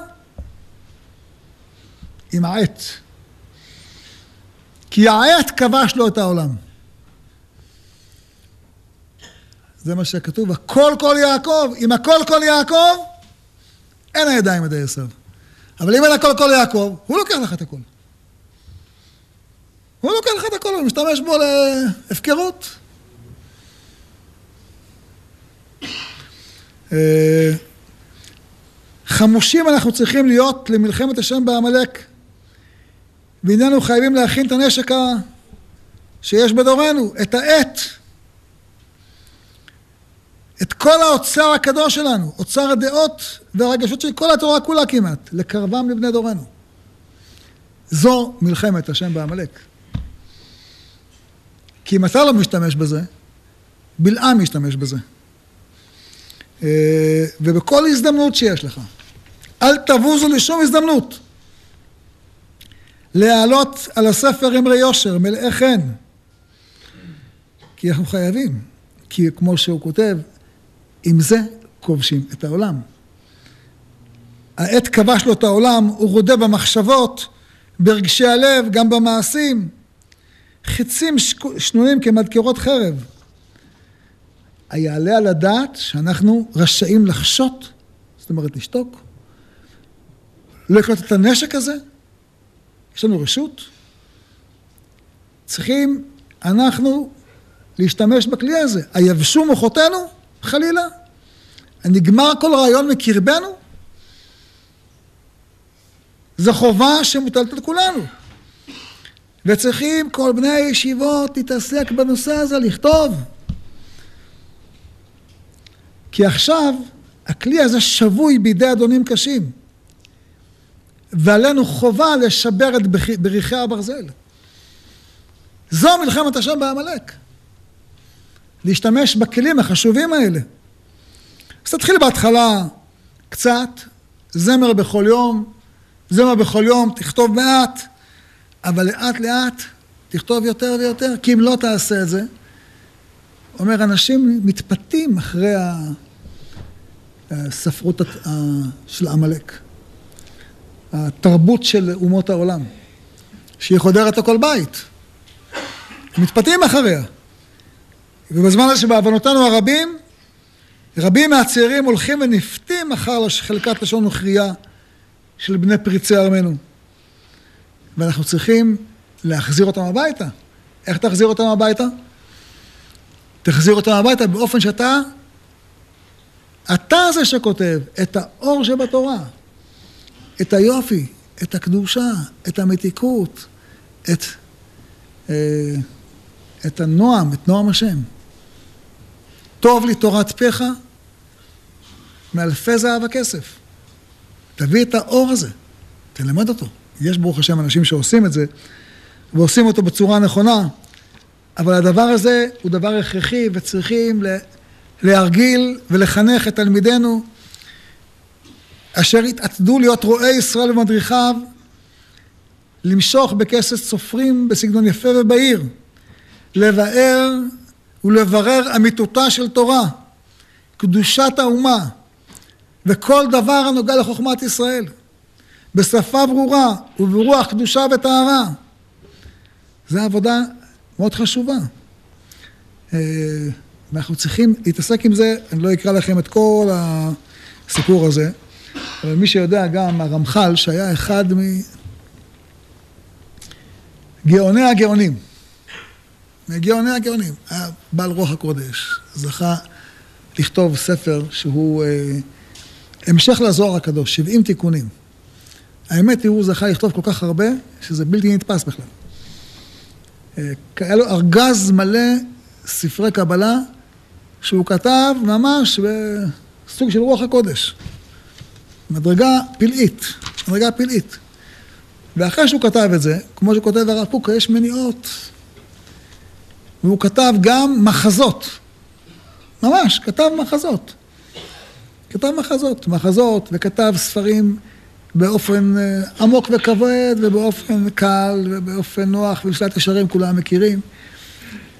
עם העט. כי העט כבש לו את העולם. זה מה שכתוב, הכל כל יעקב, אם הכל כל יעקב, אין הידיים ידי עשיו. אבל אם אין הכל כל יעקב, הוא לוקח לך את הכל. הוא לוקח לך את הכל, הוא משתמש בו להפקרות. אה, חמושים אנחנו צריכים להיות למלחמת השם בעמלק, והננו חייבים להכין את הנשק שיש בדורנו, את העט. את כל האוצר הקדוש שלנו, אוצר הדעות והרגשות של כל התורה כולה כמעט, לקרבם לבני דורנו. זו מלחמת השם בעמלק. כי אם אתה לא משתמש בזה, בלעם משתמש בזה. אה, ובכל הזדמנות שיש לך, אל תבוזו לשום הזדמנות. להעלות על הספר אמרי יושר, מלאי חן. כי אנחנו חייבים. כי כמו שהוא כותב, עם זה כובשים את העולם. העת כבש לו את העולם, הוא רודה במחשבות, ברגשי הלב, גם במעשים. חיצים שנונים כמדקרות חרב. היעלה על הדעת שאנחנו רשאים לחשות, זאת אומרת לשתוק, לא לקלוט את הנשק הזה, יש לנו רשות, צריכים אנחנו להשתמש בכלי הזה. היבשו מוחותינו, חלילה? נגמר כל רעיון מקרבנו? זו חובה שמוטלת על כולנו. וצריכים כל בני הישיבות להתעסק בנושא הזה, לכתוב. כי עכשיו הכלי הזה שבוי בידי אדונים קשים. ועלינו חובה לשבר את בריחי הברזל. זו מלחמת השם בעמלק. להשתמש בכלים החשובים האלה. אז תתחיל בהתחלה קצת, זמר בכל יום, זמר בכל יום, תכתוב מעט, אבל לאט לאט תכתוב יותר ויותר, כי אם לא תעשה את זה, אומר, אנשים מתפתים אחרי הספרות של עמלק. התרבות של אומות העולם, שהיא חודרת לכל בית. מתפתים אחריה. ובזמן הזה שבעוונותינו הרבים, רבים מהצעירים הולכים ונפתים אחר חלקת לשון וכרייה של בני פריצי עמנו. ואנחנו צריכים להחזיר אותם הביתה. איך תחזיר אותם הביתה? תחזיר אותם הביתה באופן שאתה, אתה זה שכותב את האור שבתורה. את היופי, את הקדושה, את המתיקות, את, אה, את הנועם, את נועם השם. טוב לי תורת פיך מאלפי זהב הכסף. תביא את האור הזה, תלמד אותו. יש ברוך השם אנשים שעושים את זה, ועושים אותו בצורה נכונה, אבל הדבר הזה הוא דבר הכרחי וצריכים להרגיל ולחנך את תלמידינו אשר התעתדו להיות רועי ישראל ומדריכיו, למשוך בכסף סופרים בסגנון יפה ובהיר, לבאר ולברר אמיתותה של תורה, קדושת האומה, וכל דבר הנוגע לחוכמת ישראל, בשפה ברורה וברוח קדושה וטהרה. זו עבודה מאוד חשובה. אה, ואנחנו צריכים להתעסק עם זה, אני לא אקרא לכם את כל הסיפור הזה. אבל מי שיודע גם, הרמח"ל, שהיה אחד מגאוני הגאונים, מגאוני הגאונים, היה בעל רוח הקודש, זכה לכתוב ספר שהוא אה, המשך לזוהר הקדוש, 70 תיקונים. האמת היא, הוא זכה לכתוב כל כך הרבה, שזה בלתי נתפס בכלל. אה, היה לו ארגז מלא ספרי קבלה, שהוא כתב ממש בסוג של רוח הקודש. מדרגה פלאית, מדרגה פלאית. ואחרי שהוא כתב את זה, כמו שכותב הרב קוקה, יש מניעות. והוא כתב גם מחזות. ממש, כתב מחזות. כתב מחזות, מחזות, וכתב ספרים באופן אה, עמוק וכבד, ובאופן קל, ובאופן נוח, ולשלט ישרים כולם מכירים,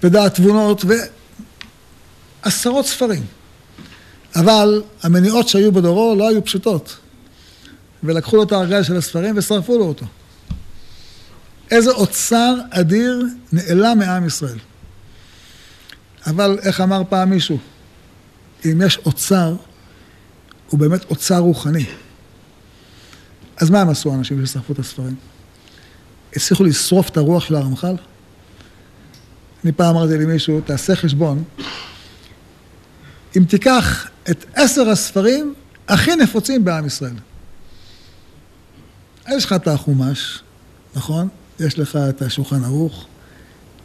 ודעת תבונות, ועשרות ספרים. אבל המניעות שהיו בדורו לא היו פשוטות. ולקחו לו את הארגז של הספרים ושרפו לו אותו. איזה אוצר אדיר נעלם מעם ישראל. אבל איך אמר פעם מישהו, אם יש אוצר, הוא באמת אוצר רוחני. אז מה הם עשו האנשים ששרפו את הספרים? הצליחו לשרוף את הרוח של הרמח"ל? אני פעם אמרתי למישהו, תעשה חשבון, אם תיקח את עשר הספרים הכי נפוצים בעם ישראל, יש לך את החומש, נכון? יש לך את השולחן ערוך,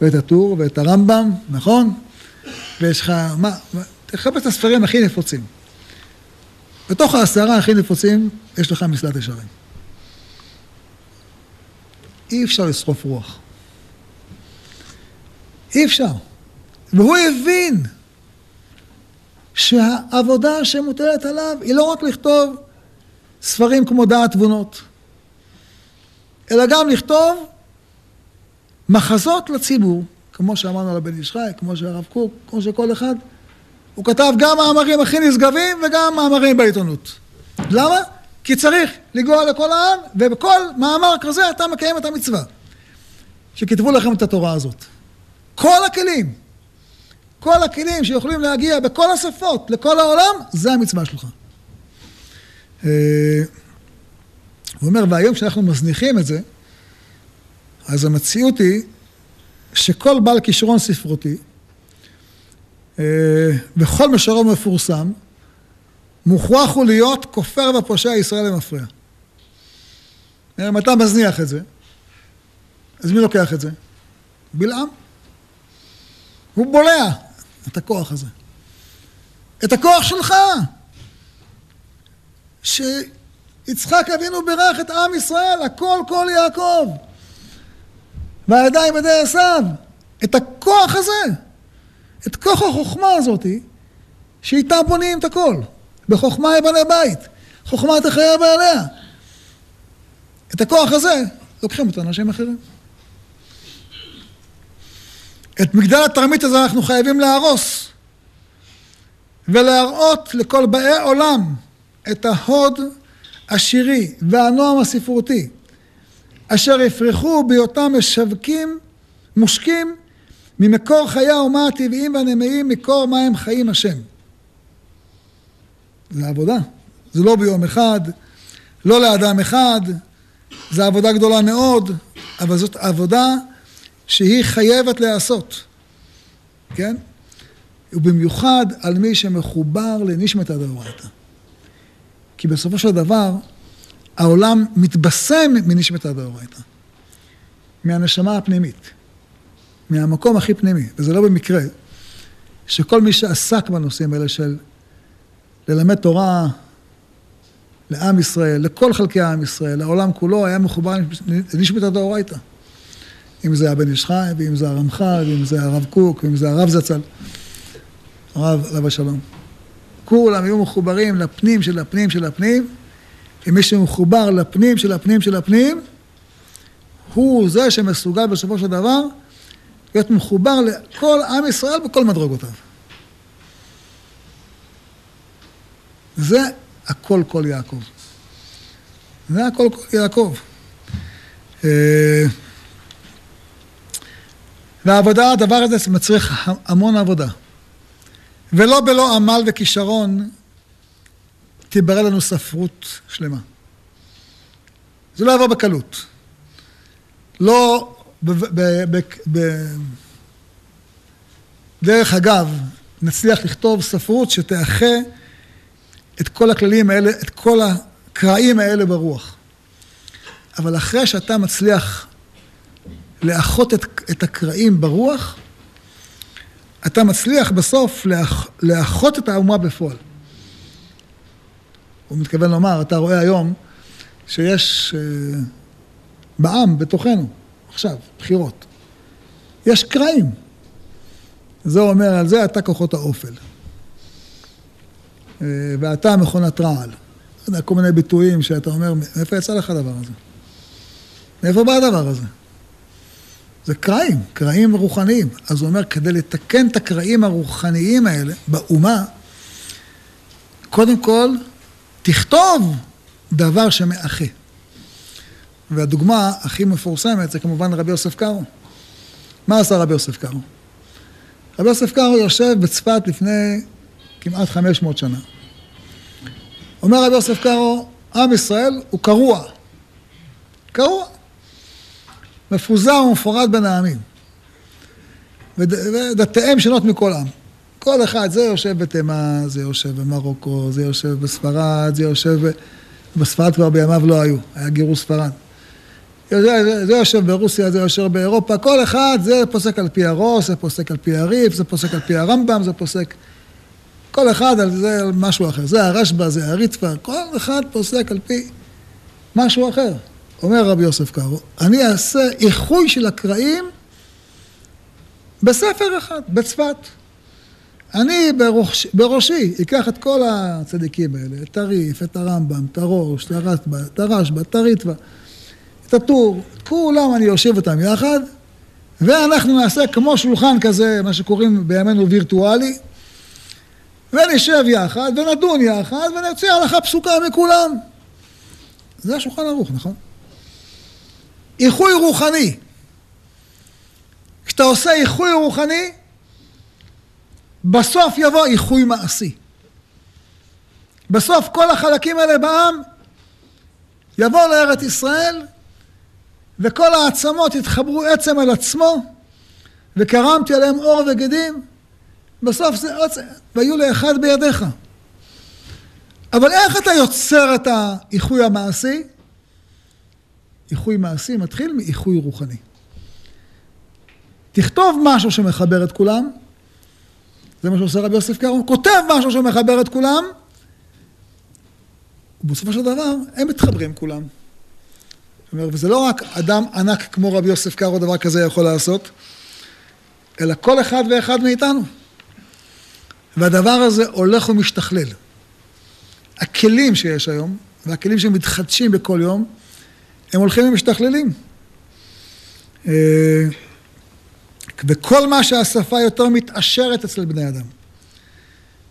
ואת הטור, ואת הרמב"ם, נכון? ויש לך, מה, תחפש את הספרים הכי נפוצים. בתוך העשרה הכי נפוצים, יש לך מסלט ישרים. אי אפשר לשרוף רוח. אי אפשר. והוא הבין שהעבודה שמוטלת עליו היא לא רק לכתוב ספרים כמו דעת תבונות, אלא גם לכתוב מחזות לציבור, כמו שאמרנו על הבן איש כמו שהרב קוק, כמו שכל אחד. הוא כתב גם מאמרים הכי נשגבים וגם מאמרים בעיתונות. למה? כי צריך לגוע לכל העם, ובכל מאמר כזה אתה מקיים את המצווה. שכתבו לכם את התורה הזאת. כל הכלים, כל הכלים שיכולים להגיע בכל השפות לכל העולם, זה המצווה שלך. אה, הוא אומר, והיום כשאנחנו מזניחים את זה, אז המציאות היא שכל בעל כישרון ספרותי, אה, משרו מפורסם, מוכרח הוא להיות כופר ופושע ישראל למפריע. אם אתה מזניח את זה, אז מי לוקח את זה? בלעם. הוא בולע את הכוח הזה. את הכוח שלך. שיצחק אבינו בירך את עם ישראל, הכל כל יעקב. והידיים בידי עשיו. את הכוח הזה, את כוח החוכמה הזאתי, שאיתה בונים את הכל. בחוכמה יבנה בית, חוכמה תחיה בעליה. את הכוח הזה לוקחים אותו אנשים אחרים. את מגדל התרמית הזה אנחנו חייבים להרוס ולהראות לכל באי עולם את ההוד השירי והנועם הספרותי אשר יפרחו בהיותם משווקים, מושקים ממקור חיי האומה הטבעיים והנמיים, מקור מים חיים השם. זה עבודה. זה לא ביום אחד, לא לאדם אחד, זו עבודה גדולה מאוד, אבל זאת עבודה שהיא חייבת להיעשות, כן? ובמיוחד על מי שמחובר לנשמתא דאורייתא. כי בסופו של דבר, העולם מתבשם מנשמתא דאורייתא, מהנשמה הפנימית, מהמקום הכי פנימי, וזה לא במקרה, שכל מי שעסק בנושאים האלה של ללמד תורה לעם ישראל, לכל חלקי עם ישראל, לעולם כולו, היה מחובר לנשמתא דאורייתא. אם זה הבן איש חי, ואם זה הרמח"ל, ואם זה הרב קוק, ואם זה הרב זצ"ל, הרב עליו השלום. כולם היו מחוברים לפנים של הפנים של הפנים, ומי שמחובר לפנים של הפנים של הפנים, הוא זה שמסוגל בסופו של דבר להיות מחובר לכל עם ישראל בכל מדרגותיו. זה הכל כל יעקב. זה הכל כל יעקב. אה, והעבודה, הדבר הזה מצריך המון עבודה. ולא בלא עמל וכישרון תיברא לנו ספרות שלמה. זה לא יבוא בקלות. לא בדרך אגב, נצליח לכתוב ספרות שתאחה את כל הכללים האלה, את כל הקרעים האלה ברוח. אבל אחרי שאתה מצליח לאחות את, את הקרעים ברוח, אתה מצליח בסוף לאח, לאחות את האומה בפועל. הוא מתכוון לומר, אתה רואה היום שיש uh, בעם, בתוכנו, עכשיו, בחירות. יש קרעים. זה אומר על זה, אתה כוחות האופל. Uh, ואתה מכונת רעל. אתה יודע, כל מיני ביטויים שאתה אומר, מאיפה יצא לך הדבר הזה? מאיפה בא הדבר הזה? זה קרעים, קרעים רוחניים. אז הוא אומר, כדי לתקן את הקרעים הרוחניים האלה באומה, קודם כל, תכתוב דבר שמאחה. והדוגמה הכי מפורסמת זה כמובן רבי יוסף קארו. מה עשה רבי יוסף קארו? רבי יוסף קארו יושב בצפת לפני כמעט 500 שנה. אומר רבי יוסף קארו, עם ישראל הוא קרוע. קרוע. מפוזר ומפורד בין העמים. ודתיהם שונות מכל עם. כל אחד, זה יושב בתימן, זה יושב במרוקו, זה יושב בספרד, זה יושב... בספרד כבר בימיו לא היו, היה גירוש ספרד. זה, זה יושב ברוסיה, זה יושב באירופה, כל אחד זה פוסק על פי הראש, זה פוסק על פי הריף, זה פוסק על פי הרמב"ם, זה פוסק... כל אחד על זה על משהו אחר. זה הרשב"א, זה הריצפה, כל אחד פוסק על פי משהו אחר. אומר רבי יוסף קארו, אני אעשה איחוי של הקראים בספר אחד, בצפת. אני בראש, בראשי אקח את כל הצדיקים האלה, את הריף, את הרמב"ם, את הראש, את הרשב"א, את הרשב"א, את הריטב"א, את הטור, את כולם אני יושב אותם יחד, ואנחנו נעשה כמו שולחן כזה, מה שקוראים בימינו וירטואלי, ונשב יחד, ונדון יחד, ונציע הלכה פסוקה מכולם. זה השולחן ערוך, נכון? איחוי רוחני. כשאתה עושה איחוי רוחני, בסוף יבוא איחוי מעשי. בסוף כל החלקים האלה בעם יבוא לארץ ישראל וכל העצמות יתחברו עצם על עצמו וקרמתי עליהם אור וגדים בסוף זה עצם, והיו לאחד בידיך. אבל איך אתה יוצר את האיחוי המעשי? איחוי מעשי מתחיל מאיחוי רוחני. תכתוב משהו שמחבר את כולם, זה מה שעושה רבי יוסף קארו, כותב משהו שמחבר את כולם, ובסופו של דבר הם מתחברים כולם. אומר, וזה לא רק אדם ענק כמו רבי יוסף קארו דבר כזה יכול לעשות, אלא כל אחד ואחד מאיתנו. והדבר הזה הולך ומשתכלל. הכלים שיש היום, והכלים שמתחדשים בכל יום, הם הולכים ומשתכללים. אה, וכל מה שהשפה יותר מתעשרת אצל בני אדם.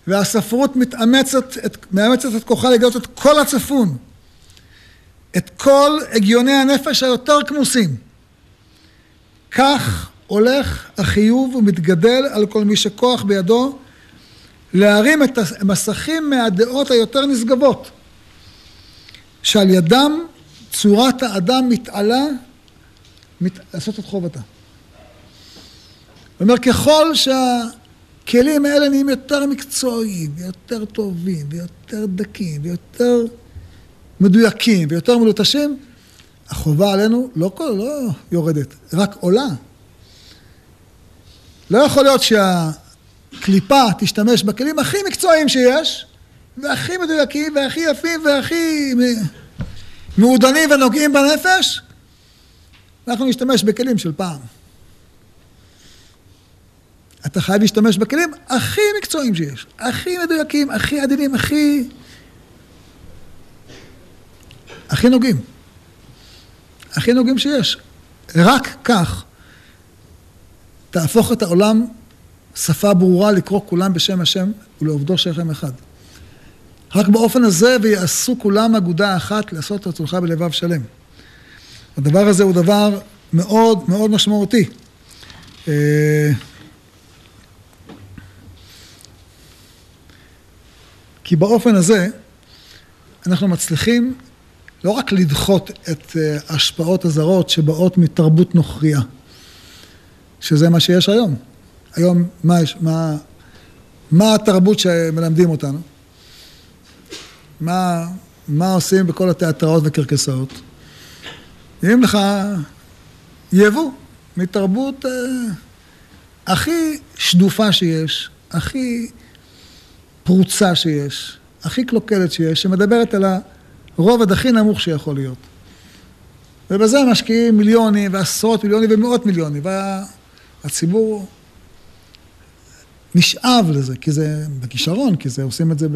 והספרות מתאמצת, את, מאמצת את כוחה לגלות את כל הצפון, את כל הגיוני הנפש היותר כמוסים. כך הולך החיוב ומתגדל על כל מי שכוח בידו להרים את המסכים מהדעות היותר נשגבות, שעל ידם צורת האדם מתעלה מת... לעשות את חובתה. זאת אומרת, ככל שהכלים האלה נהיים יותר מקצועיים, ויותר טובים, ויותר דקים, ויותר מדויקים, ויותר מלוטשים, החובה עלינו לא, לא יורדת, רק עולה. לא יכול להיות שהקליפה תשתמש בכלים הכי מקצועיים שיש, והכי מדויקים, והכי יפים, והכי מעודנים ונוגעים בנפש, אנחנו נשתמש בכלים של פעם. אתה חייב להשתמש בכלים הכי מקצועיים שיש, הכי מדויקים, הכי עדינים, הכי... הכי נוגעים. הכי נוגעים שיש. רק כך תהפוך את העולם שפה ברורה לקרוא כולם בשם השם ולעובדו שכם אחד. רק באופן הזה ויעשו כולם אגודה אחת לעשות את רצונך בלבב שלם. הדבר הזה הוא דבר מאוד מאוד משמעותי. אה, כי באופן הזה אנחנו מצליחים לא רק לדחות את אה, ההשפעות הזרות שבאות מתרבות נוכריה, שזה מה שיש היום. היום, מה, מה, מה התרבות שמלמדים אותנו? מה, מה עושים בכל התיאטראות וקרקסאות? נראים לך יבוא מתרבות אה, הכי שדופה שיש, הכי פרוצה שיש, הכי קלוקלת שיש, שמדברת על הרובד הכי נמוך שיכול להיות. ובזה משקיעים מיליונים ועשרות מיליונים ומאות מיליונים, והציבור נשאב לזה, כי זה בכישרון, כי זה עושים את זה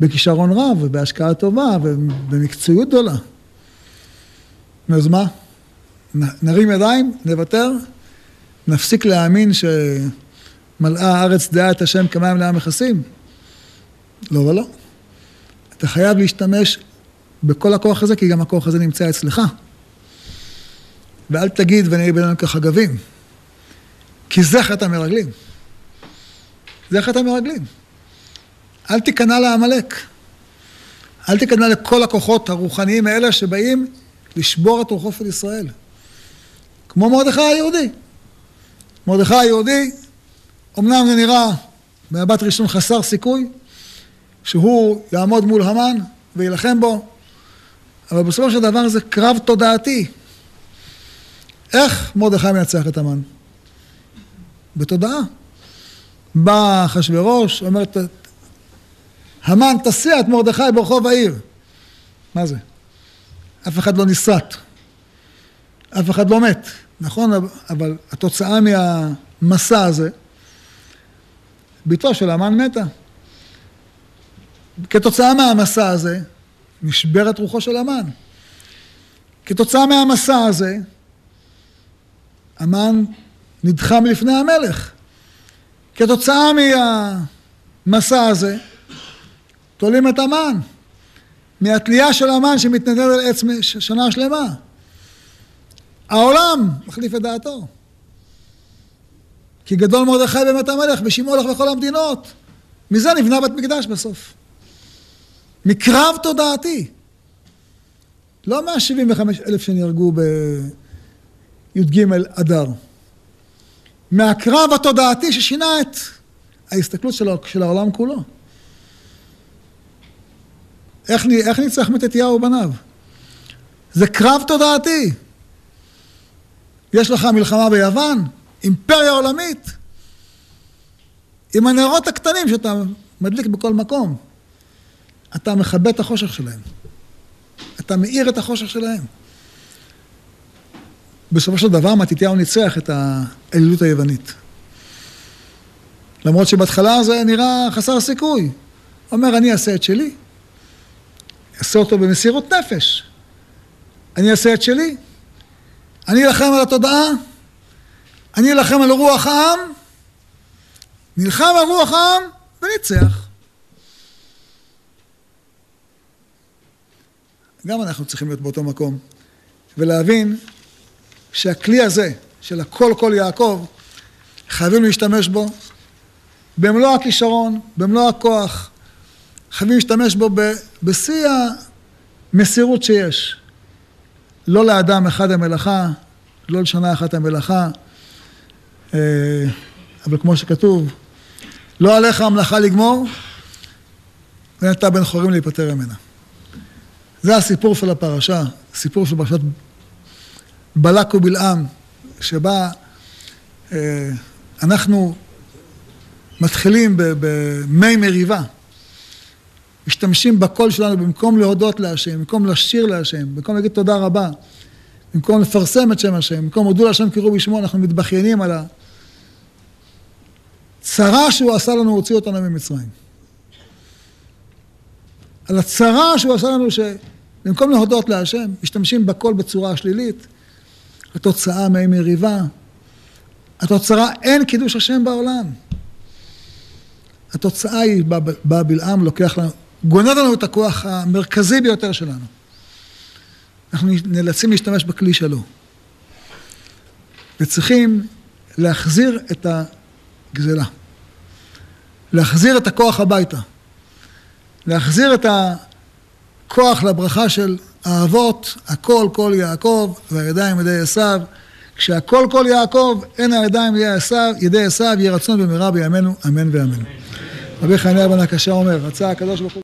בכישרון רב ובהשקעה טובה ובמקצועיות גדולה. אז מה? נרים ידיים, נוותר, נפסיק להאמין ש... מלאה הארץ דעה את השם כמים לעם מכסים? לא ולא. אתה חייב להשתמש בכל הכוח הזה, כי גם הכוח הזה נמצא אצלך. ואל תגיד ונהיה בינינו כחגבים, כי זה חטא המרגלים. זה חטא המרגלים. אל תיכנע לעמלק. אל תיכנע לכל הכוחות הרוחניים האלה שבאים לשבור את רוחו של ישראל. כמו מרדכי היהודי. מרדכי היהודי אמנם זה נראה במבט ראשון חסר סיכוי, שהוא יעמוד מול המן ויילחם בו, אבל בסופו של דבר זה קרב תודעתי. איך מרדכי מנצח את המן? בתודעה. בא אחשוורוש, אומר, המן תסיע את מרדכי ברחוב העיר. מה זה? אף אחד לא נסרט, אף אחד לא מת, נכון? אבל התוצאה מהמסע הזה, בתו של המן מתה. כתוצאה מהמסע הזה, נשברת רוחו של המן. כתוצאה מהמסע הזה, המן נדחה מלפני המלך. כתוצאה מהמסע הזה, תולים את המן. מהתלייה של המן שמתנדד על עץ שנה שלמה. העולם מחליף את דעתו. כי גדול מרדכי באמת המלך, ושמעו לך בכל המדינות. מזה נבנה בית מקדש בסוף. מקרב תודעתי. לא 175 אלף שנהרגו בי"ג אדר. מהקרב התודעתי ששינה את ההסתכלות של, של העולם כולו. איך, איך ניצח מתתיהו ובניו? זה קרב תודעתי. יש לך מלחמה ביוון, אימפריה עולמית, עם הנרות הקטנים שאתה מדליק בכל מקום. אתה מכבה את החושך שלהם. אתה מאיר את החושך שלהם. בסופו של דבר מתתיהו ניצח את האלילות היוונית. למרות שבהתחלה זה נראה חסר סיכוי. אומר, אני אעשה את שלי, אעשה אותו במסירות נפש. אני אעשה את שלי, אני אלחם על התודעה, אני אלחם על רוח העם, נלחם על רוח העם וניצח. גם אנחנו צריכים להיות באותו מקום ולהבין שהכלי הזה של הכל כל יעקב, חייבים להשתמש בו במלוא הכישרון, במלוא הכוח, חייבים להשתמש בו בשיא המסירות שיש. לא לאדם אחד המלאכה, לא לשנה אחת המלאכה, אה, אבל כמו שכתוב, לא עליך המלאכה לגמור, ואין אתה בן חורים להיפטר ממנה. זה הסיפור של הפרשה, סיפור של פרשת בלק ובלעם, שבה אה, אנחנו מתחילים במי מריבה, משתמשים בקול שלנו במקום להודות להשם, במקום לשיר להשם, במקום להגיד תודה רבה, במקום לפרסם את שם השם, במקום הודו להשם קראו בשמו, אנחנו מתבכיינים על הצרה שהוא עשה לנו, הוציא אותנו ממצרים. על הצרה שהוא עשה לנו, שבמקום להודות להשם, משתמשים בקול בצורה שלילית, התוצאה מי מריבה, התוצאה אין קידוש השם בעולם. התוצאה היא, בא בלעם, לוקח לנו, גונב לנו את הכוח המרכזי ביותר שלנו. אנחנו נאלצים להשתמש בכלי שלו. וצריכים להחזיר את הגזלה. להחזיר את הכוח הביתה. להחזיר את הכוח לברכה של האבות, הכל כל יעקב והידיים ידי עשיו. כשהכל כל יעקב, אין הידיים ידי עשיו, ידי עשיו, יהי רצון במהרה בימינו, אמן ואמן. רבי חניה בן הקשה אומר, רצה הקדוש ברוך הוא